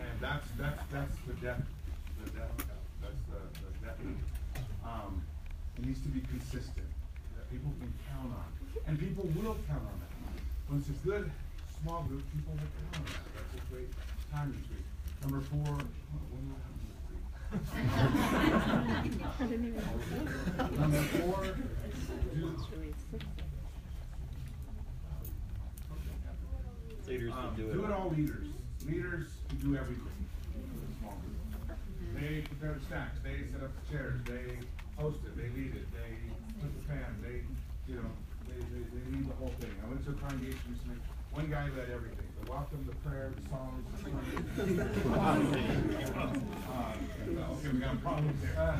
And that's that's that's the death, the death. That's the, the death. Um, it needs to be consistent that people can count on, and people will count on that. When it's a good small group, people will count on that. That's a great time week. Number four. What do I have this week? Number four. do- Leaders um, can do it. Do it all leaders. Leaders can do everything. for the small group. They prepare the snacks, they set up the chairs, they host it, they lead it, they put the fan, they, you know, they, they, they lead the whole thing. I went to a congregation recently, one guy led everything, the welcome, the prayer, the songs. the. Uh, Okay, we got a problem here. Uh,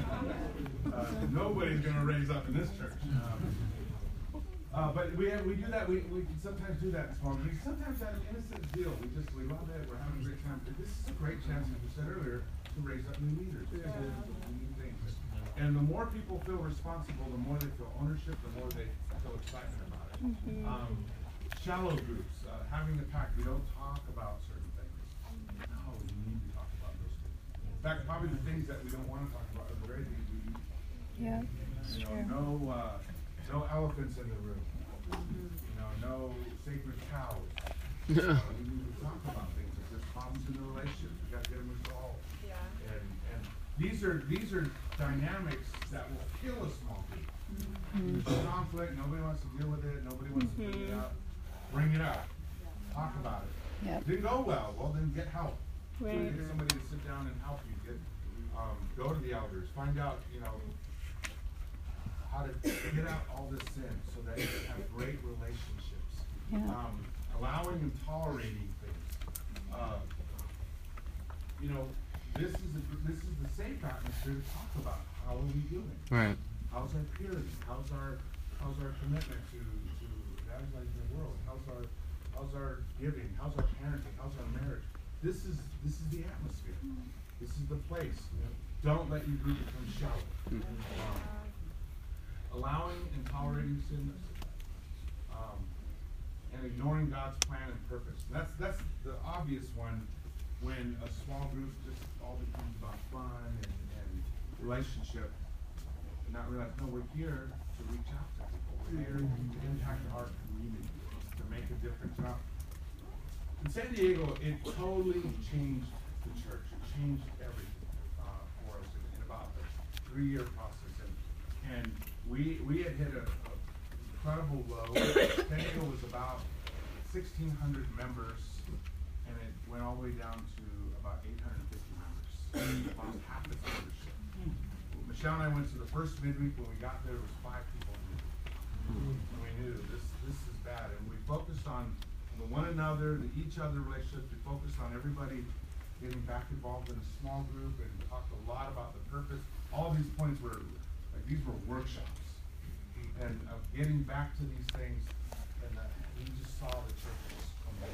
Nobody's gonna raise up in this church. Um, uh, but we have, we do that, we, we can sometimes do that in small groups, sometimes of innocent deal, we just, we love it, we're having a great time. But This is a great chance, as we said earlier, to raise up new leaders, to things. And the more people feel responsible, the more they feel ownership, the more they feel excitement about it. Um, shallow groups, uh, having the pack, we don't talk about certain things. No, we need to talk about those things. In fact, probably the things that we don't wanna talk about are the very things we need Yeah, you know, no, uh, no elephants in the room. You know, no sacred cows. <laughs> Uh, we need to talk about things. If there's problems in the relationship, we gotta get them resolved. Yeah. And, and these are, these are dynamics that will kill a small group. There's conflict, nobody wants to deal with it, nobody wants to bring it up. Bring it up. Talk about it. Yep. Didn't go well, well then get help. Right. Get somebody to sit down and help you, get, um, go to the elders, find out, you know, how to get out all this sin so that you can have great relationships. Yeah. Um, allowing and tolerating things. Uh, you know, this is a, this is the safe atmosphere to talk about how are we doing? Right. How's our purity? How's our how's our commitment to to evangelizing the world? How's our how's our giving? How's our parenting? How's our marriage? This is this is the atmosphere. This is the place. Don't let your group become shallow. Um, allowing and tolerating sin, um, and ignoring God's plan and purpose. That's that's the obvious one when a small group just all becomes about fun and, and relationship, and not realize no, we're here to reach out to people. We're here to impact our community, to make a difference. Now, in San Diego, it totally changed the church. It changed everything uh, for us in, in about a three-year process. And, and we we had hit a, a incredible low. <coughs> San Diego was about 1,600 members, and it went all the way down to about 850 Lost half. Michelle and I went to the first midweek. When we got there, there was five people in the and we knew this this is bad, and we focused on the one another, the each other relationships. We focused on everybody getting back involved in a small group, and talked a lot about the purpose. All these points were like these were workshops, and of getting back to these things, and uh, we just saw the church just come back.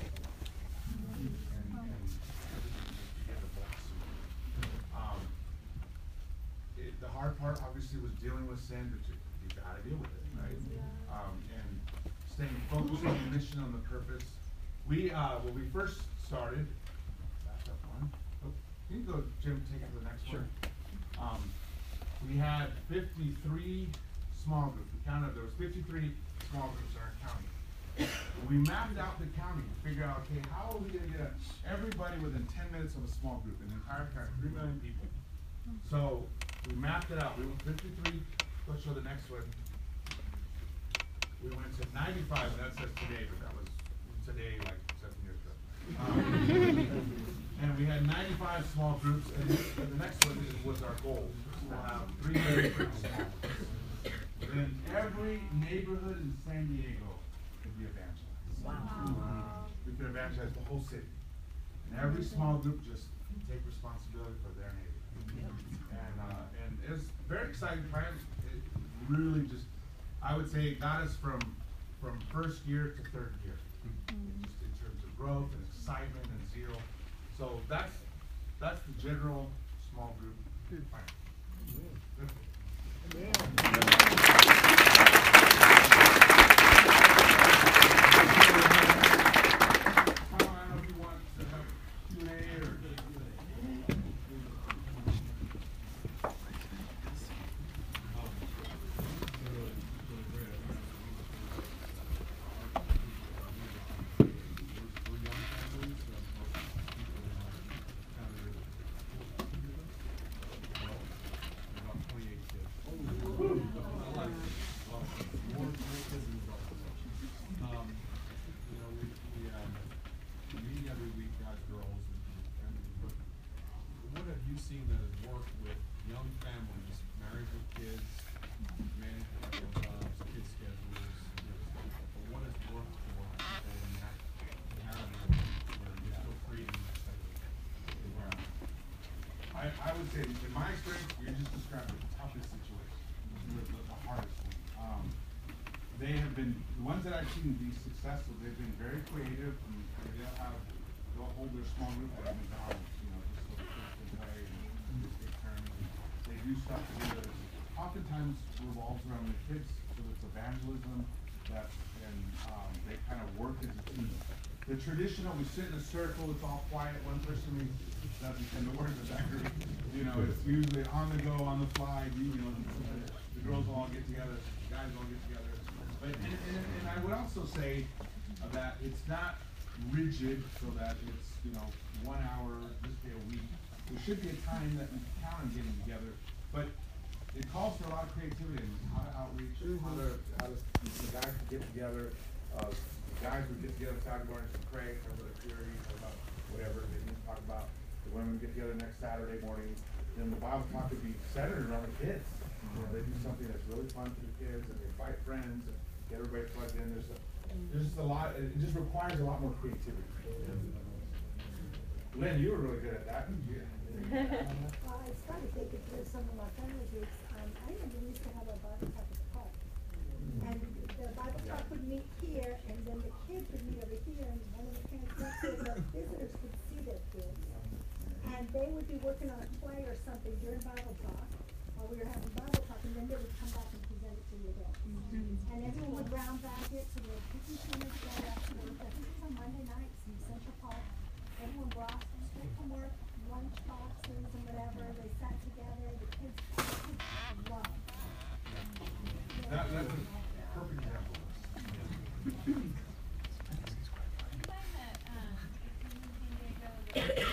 And, and everything just began to blossom. Um, it, the hard part obviously was dealing with sin, but you, you gotta deal with it, right? Um, and staying focused on the mission, on the purpose. We, uh, when we first started, back up one, oh, can you go, Jim, take it to the next one? Um, we had fifty-three small groups, we counted, there was fifty-three small groups in our county. We mapped out the county to figure out, okay, how are we gonna get everybody within ten minutes of a small group in the entire county, three million people? So, we mapped it out, we went fifty-three, let's show the next one. We went to ninety-five, and that says today, but that was today, like seven years ago. Um, And we had ninety-five small groups, and this- and the next one is, was our goal, to have three hundred small groups. Then every neighborhood in San Diego could be evangelized. Wow. We could evangelize the whole city. And every small group just take responsibility for their neighborhood. And, uh, and it was very exciting time. It really just, I would say it got us from, from first year to third year. Mm-hmm. Just in terms of growth and excitement and zeal. So that's, that's the general small group hmm. plan. Tom, I don't know if you want to have Q and A or. Um, you know, we, we, um, we meet every week, guys, girls, and, and, but that has worked with young families, married with kids, managing their jobs, kids' schedules, but what has worked for in that environment where you're still creating that type of environment? I, I would say, in my experience, you just described the toughest situation, the, the, the hardest one. Um, they have been, the ones that I've seen be successful, they've been very creative, and they'll have, they'll hold their small group at McDonald's, you know, just so the kids can play and just take turns. and Do stuff together, oftentimes revolves around the kids, so it's evangelism, that, and, um, they kind of work as a team. The traditional, we sit in a circle, it's all quiet, one person doesn't say the words of that group. You know, it's usually on the go, on the fly, you, you know, the, the girls all get together, the guys all get together. But, and, and, and I would also say that it's not rigid, so that it's, you know, one hour, this day a week. There should be a time that we count on getting together, calls for a lot of creativity and how to outreach, how to, how to, the guys can get together. Uh, the guys would get together Saturday morning and pray, talk about the theory, talk about whatever they need to talk about. The women get together next Saturday morning, then the Bible talk would be centered around the kids. You know, they do something that's really fun for the kids and they invite friends and get everybody plugged in. There's a, there's just a lot, it just requires a lot more creativity. Lynn, you were really good at that. You- <laughs> Well, I started thinking through some of my family groups, we used to have a Bible the park. And the Bible talk would meet here, and then the kids would meet over here, and one of the parents so the visitors could see their kids. And they would be working on a play or something during Bible talk, while we were having Bible talk, and then they would come back and present it to the adults. And everyone would round back it, so I think it was on Monday nights in Central Park. Everyone brought straight from work, lunch boxes and whatever, they sat together, the kids, kids loved. That, that's a perfect example. You find that, um, if you in San Diego, that you're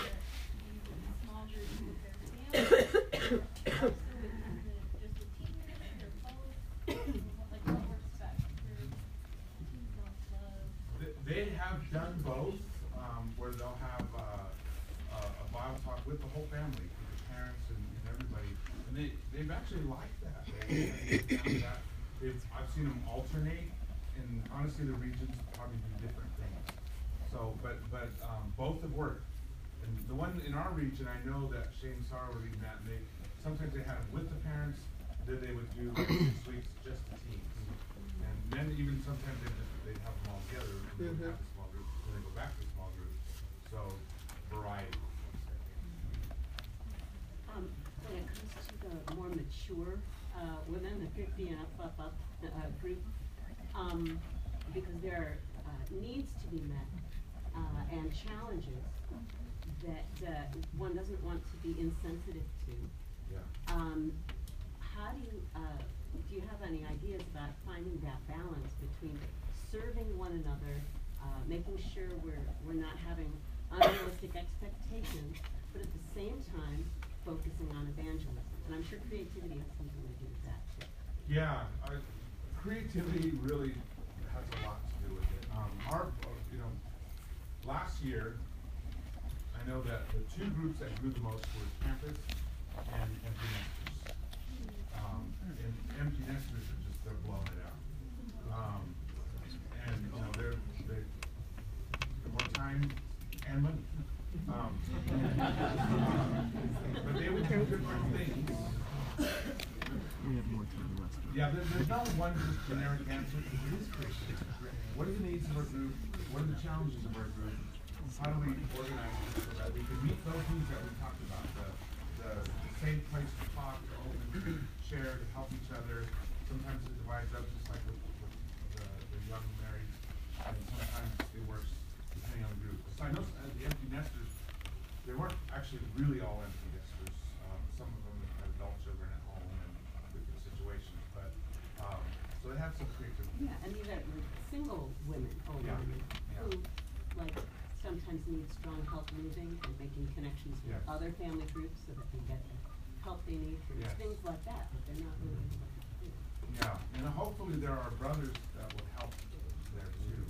in small groups with their families, also with the, just the teenagers or both, like what works best for teens don't love? Th- They have done both, um, where they'll have, uh, a, a Bible talk with the whole family, with the parents and, and everybody. And they, they've actually liked that. They, they found that, they've, I've seen them alternate, and honestly, the regions probably do different things. So, but, but, um, both have worked. And the one in our region, I know that Shane Sarr would lead that, and they, sometimes they had them with the parents, then they would do like six weeks just the teens. And then even sometimes they just, they'd have them all together, and they would have the small group, then they go back to the small group. So, variety. Um, when it comes to the more mature, uh, women, the fifty and up, up, up, uh, group, um, because there are, uh, needs to be met, uh, and challenges that, uh, one doesn't want to be insensitive to. Yeah. Um, how do you, uh, do you have any ideas about finding that balance between serving one another, uh, making sure we're, we're not having unrealistic expectations, but at the same time, focusing on evangelism? And I'm sure creativity has something to do with that too. Yeah, I, creativity really has a lot to do with it. Um, our, you know, last year, I know that the two groups that grew the most were campus and empty nesters. Um, and empty nesters are just, they're blowing it out. Um, and, you know, they're, they, they're more time and money. Um, but they would do different things. Yeah, there, there's not one just generic answer, it is Christian. What are the needs of our group? What are the challenges of our group? How do we organize so that we can meet those needs that we talked about? The, the safe place to talk, to open, share to help each other. Sometimes it divides up, just like with, with the, the young married, and sometimes it works depending on the group. So I know uh, the empty nesters, they weren't actually really all empty nesters. Um, some of them had adult children at home and different situations, but, um, so they had some creativity. Yeah, and these are like single women, older Yeah, women, yeah. who like sometimes need strong help moving and making connections with Yes. other family groups so that they get the help they need through Yes. things like that, but they're not really able to do. Yeah, and hopefully there are brothers that would help there too.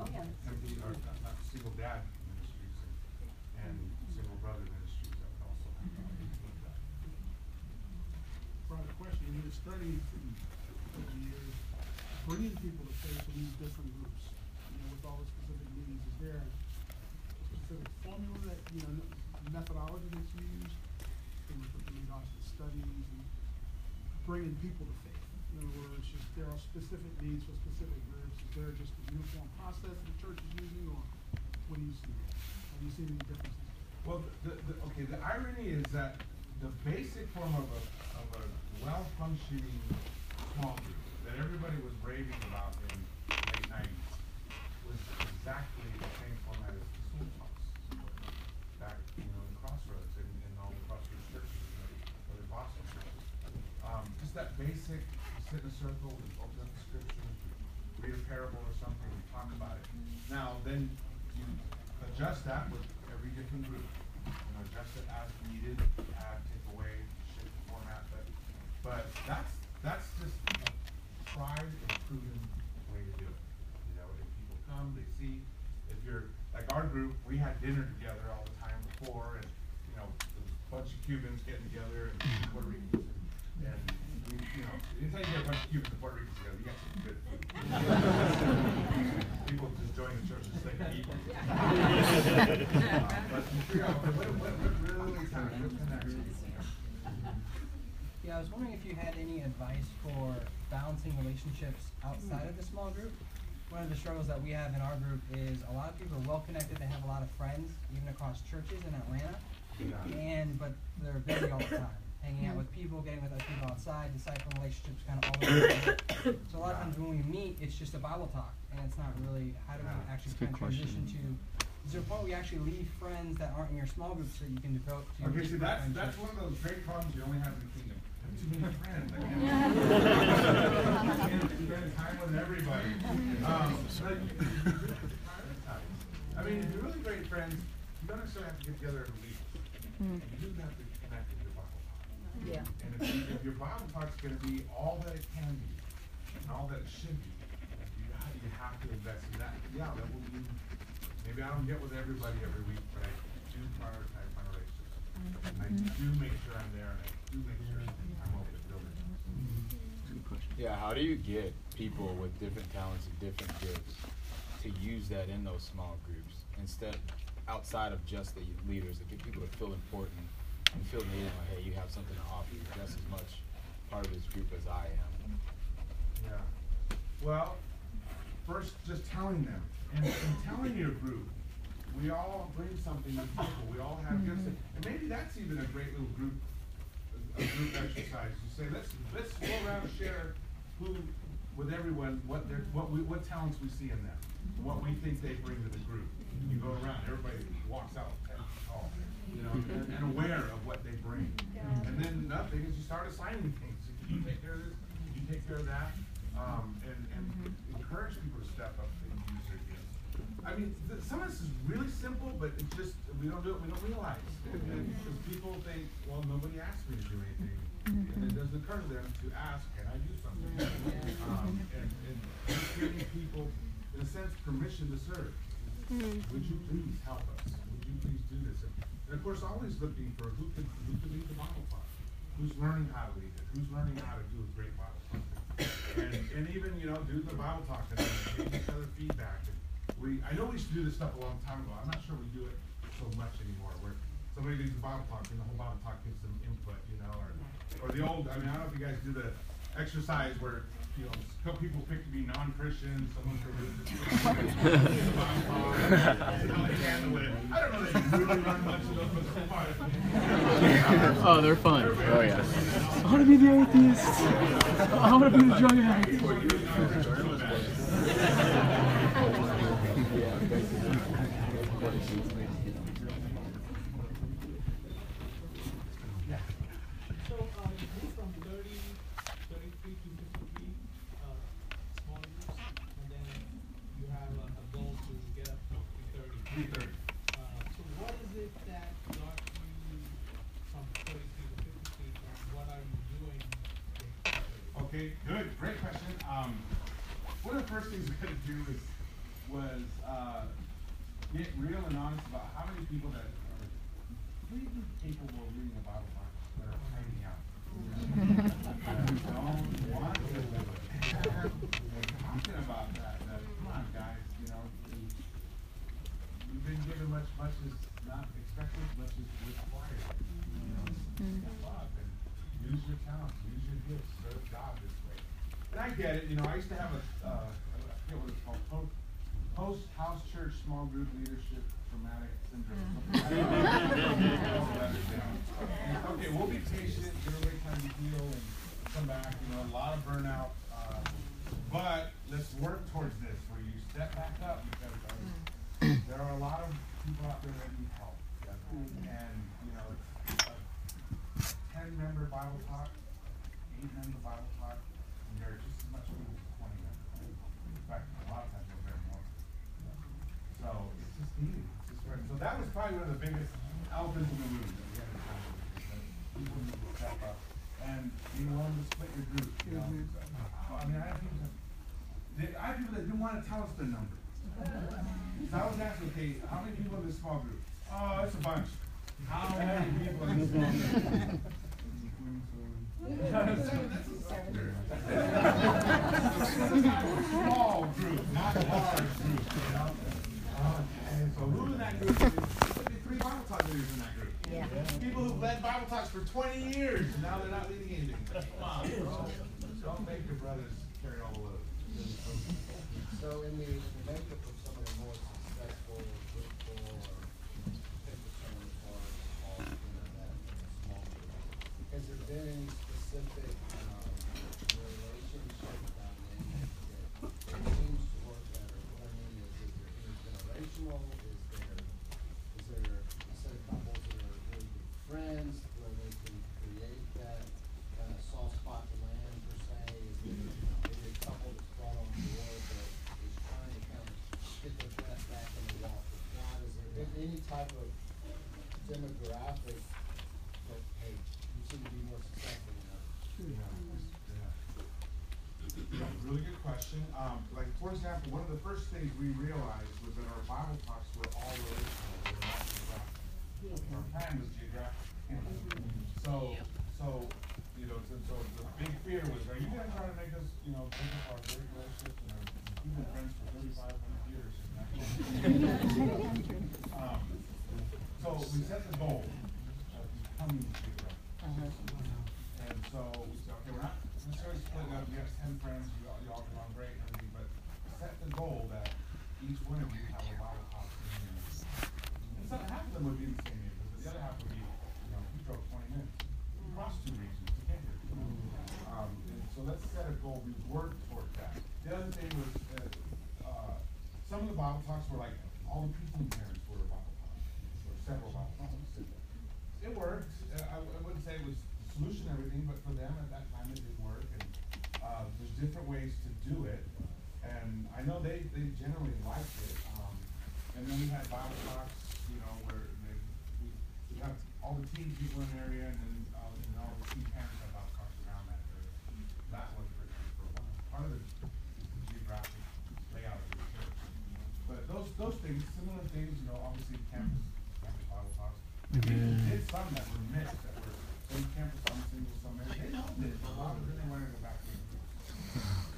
Oh, yeah. Empty, or not, not single dad ministries and, and single brother ministries that would also help out with that. Right, question, you studied over the years, bringing people to faith in these different groups, you know, with all the specific needs, is there a specific formula that, you know, methodology that's used in in regards to studies and bringing people to faith? In other words, just there are specific needs for specific groups, is there just a uniform process the church is using, or what do you see? Have you seen any differences? Well, the, the, okay, the irony is that the basic form of a, of a well-functioning small group that everybody was raving about in the late nineties was exactly the same format as the soul talks. Back, you know, in Crossroads and, and all the Crossroads churches, you know, or the Boston churches. Um, just that basic, sit in a circle, open up the scripture, read a parable or something, we talk about it. Now, then you adjust that with every different group. You know, adjust it as needed, add, take away, shift the format, but, but that's, that's just a tried and proven way to do it. You know, if people come, they see, if you're, like our group, we had dinner together all the time before, and, you know, a bunch of Cubans getting together, and Puerto and, and we, you a bunch of Cubans and Puerto Ricans together, you got some good food. People just join the church just like eat. Uh, But you figure what, what, what really is happening, connects? Yeah, I was wondering if you had any advice for balancing relationships outside of the small group. One of the struggles that we have in our group is a lot of people are well connected, they have a lot of friends, even across churches in Atlanta. And, but they're busy all the time, hanging out with people, getting with other people outside, discipling relationships kind of all over. So a lot of times when we meet, it's just a Bible talk, and it's not really, how do we actually kind of transition question. to, is there a point where you actually leave friends that aren't in your small groups that you can devote to your Okay, see, deeper that's, that's one of those great problems you only have in the kingdom. Have too many friends. I can't- I can't spend time with everybody. Um, you- you really have to. I mean, if you're really great friends, you don't necessarily have to get together every week. You do have to connect with your Bible talk. Yeah. And if, you- if your Bible talk's gonna be all that it can be, and all that it should be, you you have to invest in that. Yeah, that will mean, maybe I don't get with everybody every week, but I do prioritize my relationships. And I mm-hmm. do make sure I'm there, and I do make sure I'm open to building. Mm-hmm. Yeah, how do you get people with different talents and different gifts to use that in those small groups instead outside of just the leaders to get people to feel important and feel needed like hey you have something to offer you're just as much part of this group as I am. Yeah. Well, first, just telling them, and, and telling your group, we all bring something to the table. We all have gifts, and and maybe that's even a great little group, a, a group exercise. You say, let's let's go around and share who, with everyone, what their what we what talents we see in them, what we think they bring to the group. You go around, everybody walks out ten feet tall, you know, and, and aware of what they bring. And then nothing is you start assigning things. You take care of this, you take care of that, um, and, and encourage people to step up and use their gifts. I mean, th- some of this is really simple, but it's just, we don't do it, we don't realize. And, and 'cause people think, well, nobody asked me to do anything. And it doesn't occur to them to ask, can I do something? Um, and, and giving people, in a sense, permission to serve. Would you please help us? Would you please do this? And, and of course, always looking for who can, who can lead the Bible class? Who's learning how to lead it? Who's learning how to do a great Bible talk? And, and even, you know, do the Bible talk and give each other feedback. And we, I know we used to do this stuff a long time ago. I'm not sure we do it so much anymore, where somebody leads a Bible talk and the whole Bible talk gives them input, you know, or, or the old, I mean, I don't know if you guys do the exercise where, you know, some people pick to be non-Christian, someone for how they handle it. <laughs> I don't know that you really run much of those, but they're fun. <laughs> Oh, they're fun. Oh, oh yeah. I want to be the atheist. I want to be the drug addict. So, uh, you move from thirty, thirty feet to fifty feet, uh, smaller groups, and then you have a, a goal to get up to three thirty. Three thirty. Uh, so what is it that got you from thirty feet to fifty feet, and what are you doing? Okay, good, great question. Um, one of the first things we had to do is, was, uh, get real and honest about how many people that are completely capable of reading the Bible that are hiding out. Don't want to do it. We're talking about that, that, come on, guys, you know, you- you've been given much, much is not expected, much is required. You know, step up and use your talents, use your gifts, serve God this way. And I get it, you know, I used to have a, uh, I forget what it's called, post, post-house church small group leadership traumatic syndrome. Mm. that. Okay, we'll be patient, give everybody time to heal and come back, you know, a lot of burnout, uh, but let's work towards this, where you step back up, because uh, there are a lot of people out there that need help. And, you know, it's a ten-member Bible talk, eight-member Bible talk, and there are just as much people as twenty members. In fact, a lot of times there are more. So it's just needed, it's just right. So that was probably one of the biggest elephants in the room that we had to tackle, is that people need to step up and be willing to split your group, you know? I mean, I have people that, they, I have people that didn't wanna tell us their number. So I was asking, okay, how many people in this small group? Oh, it's a bunch. How many people in this small group? That's a sector. Small group, not large group, you know? Okay, so who in that group is, could be three Bible talk leaders in that group. Yeah. People who've led Bible talks for twenty years, and now they're not leading anything. Come on, bro. Don't make your brothers carry all the load. So in the, makeup of some of the more successful, fruitful, or of the know, that small has there been any specific, um, relationship dynamic that seems to work better? What I mean is, is there intergenerational, is there, is there a set of couples that are really good friends, where they can create that kind of soft spot to land per se? Is there maybe a couple that's brought on board that is trying to kind of get their breath back in the walk with God? Is there a- any type of demographic that, hey, you seem to be more successful than others? Yeah, Really good question. Um, like, for example, one of the first things we realized was that our Bible talks were all relational, they were not geographic. Our plan was geographic. So, so, you know, so, so the big fear was, are you gonna try to make us, you know, break up our great relationships and our, we've friends for thirty-five hundred years. <laughs> Um, So we set the goal of becoming geographic. And so we said, okay, we're not necessarily splitting up, we have ten friends, you all, you all get along great and everything, but set the goal that each one of you have a Bible talk in your name. And some, half of them would be in the same neighborhood, but the other half would be, you know, we drove twenty minutes, across two regions to get here. Um, and so let's set a goal, we work toward that. The other thing was, uh, uh, some of the Bible talks were like, all the preteen parents were Bible talks, or several Bible talks. It worked, uh, I, I wouldn't say it was the solution to everything, but for them at that time it did work, and, uh, there's different ways to do it. And I know they, they generally liked it, um, and then we had Bible talks, you know, where they, we, we have all the teen people in the area, and then, uh, and all the teen parents have Bible talks around that area. That was for, for a while, part of it is the geographic layout of the church. But those, those things, similar things, you know, obviously campus, campus Bible talks. Even did some that were mixed, that were some campus, some single, some married, they loved it, a lot of them, they wanted to go back to.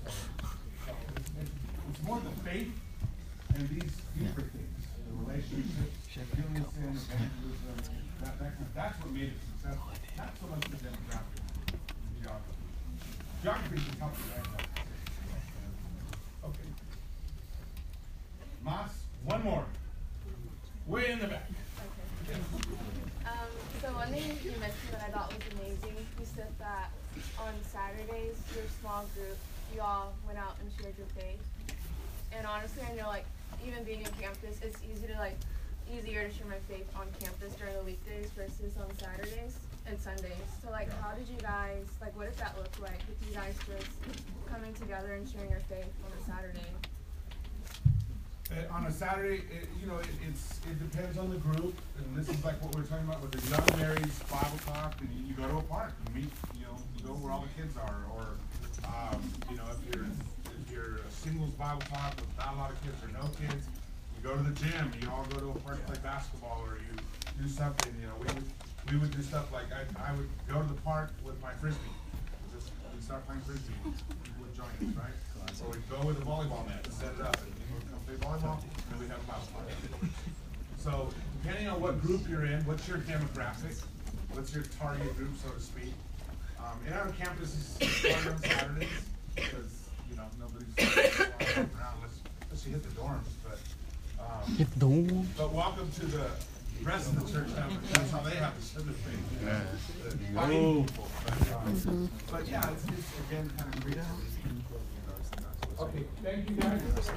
So, so it's, it's, it's more the faith and these deeper things, the relationships, healing sin, evangelism, that, that kind of, that's what made it successful, not so much the demographic, the geography. Geography is tough, right? Okay. Mas, one more. Way in the back. Um, so one thing you mentioned that I thought was amazing, you said that on Saturdays, your small group, you all went out and shared your faith. And honestly, I know like even being in campus, it's easy to like easier to share my faith on campus during the weekdays versus on Saturdays and Sundays. So like, how did you guys like? What did that look like with you guys just coming together and sharing your faith on a Saturday? Uh, on a Saturday, it, you know, it, it's, it depends on the group, and this is like what we are talking about with the young marrieds Bible talk, and you, you go to a park, and meet, you know, you go where all the kids are, or, um, you know, if you're, if you're a singles Bible talk with not a lot of kids or no kids, you go to the gym, you all go to a park to play basketball, or you do something, you know, we would, we would do stuff like, I, I would go to the park with my frisbee, just, we'd start playing frisbee, people would join us, right? Or we'd go with a volleyball net, and set it up, and people would come play volleyball, and we'd have a Bible party. So, depending on what group you're in, what's your demographic, what's your target group, so to speak? Um, and our campus is fun on Saturdays, because, you know, nobody's <coughs> around unless you hit the dorms, but, um. Hit the dorm. But welcome to the rest of the church now, that's how they have to send their faith. Yeah. The Whoa. fighting people, but, um, But yeah, it's, it's again kind of great. Okay, thank you guys.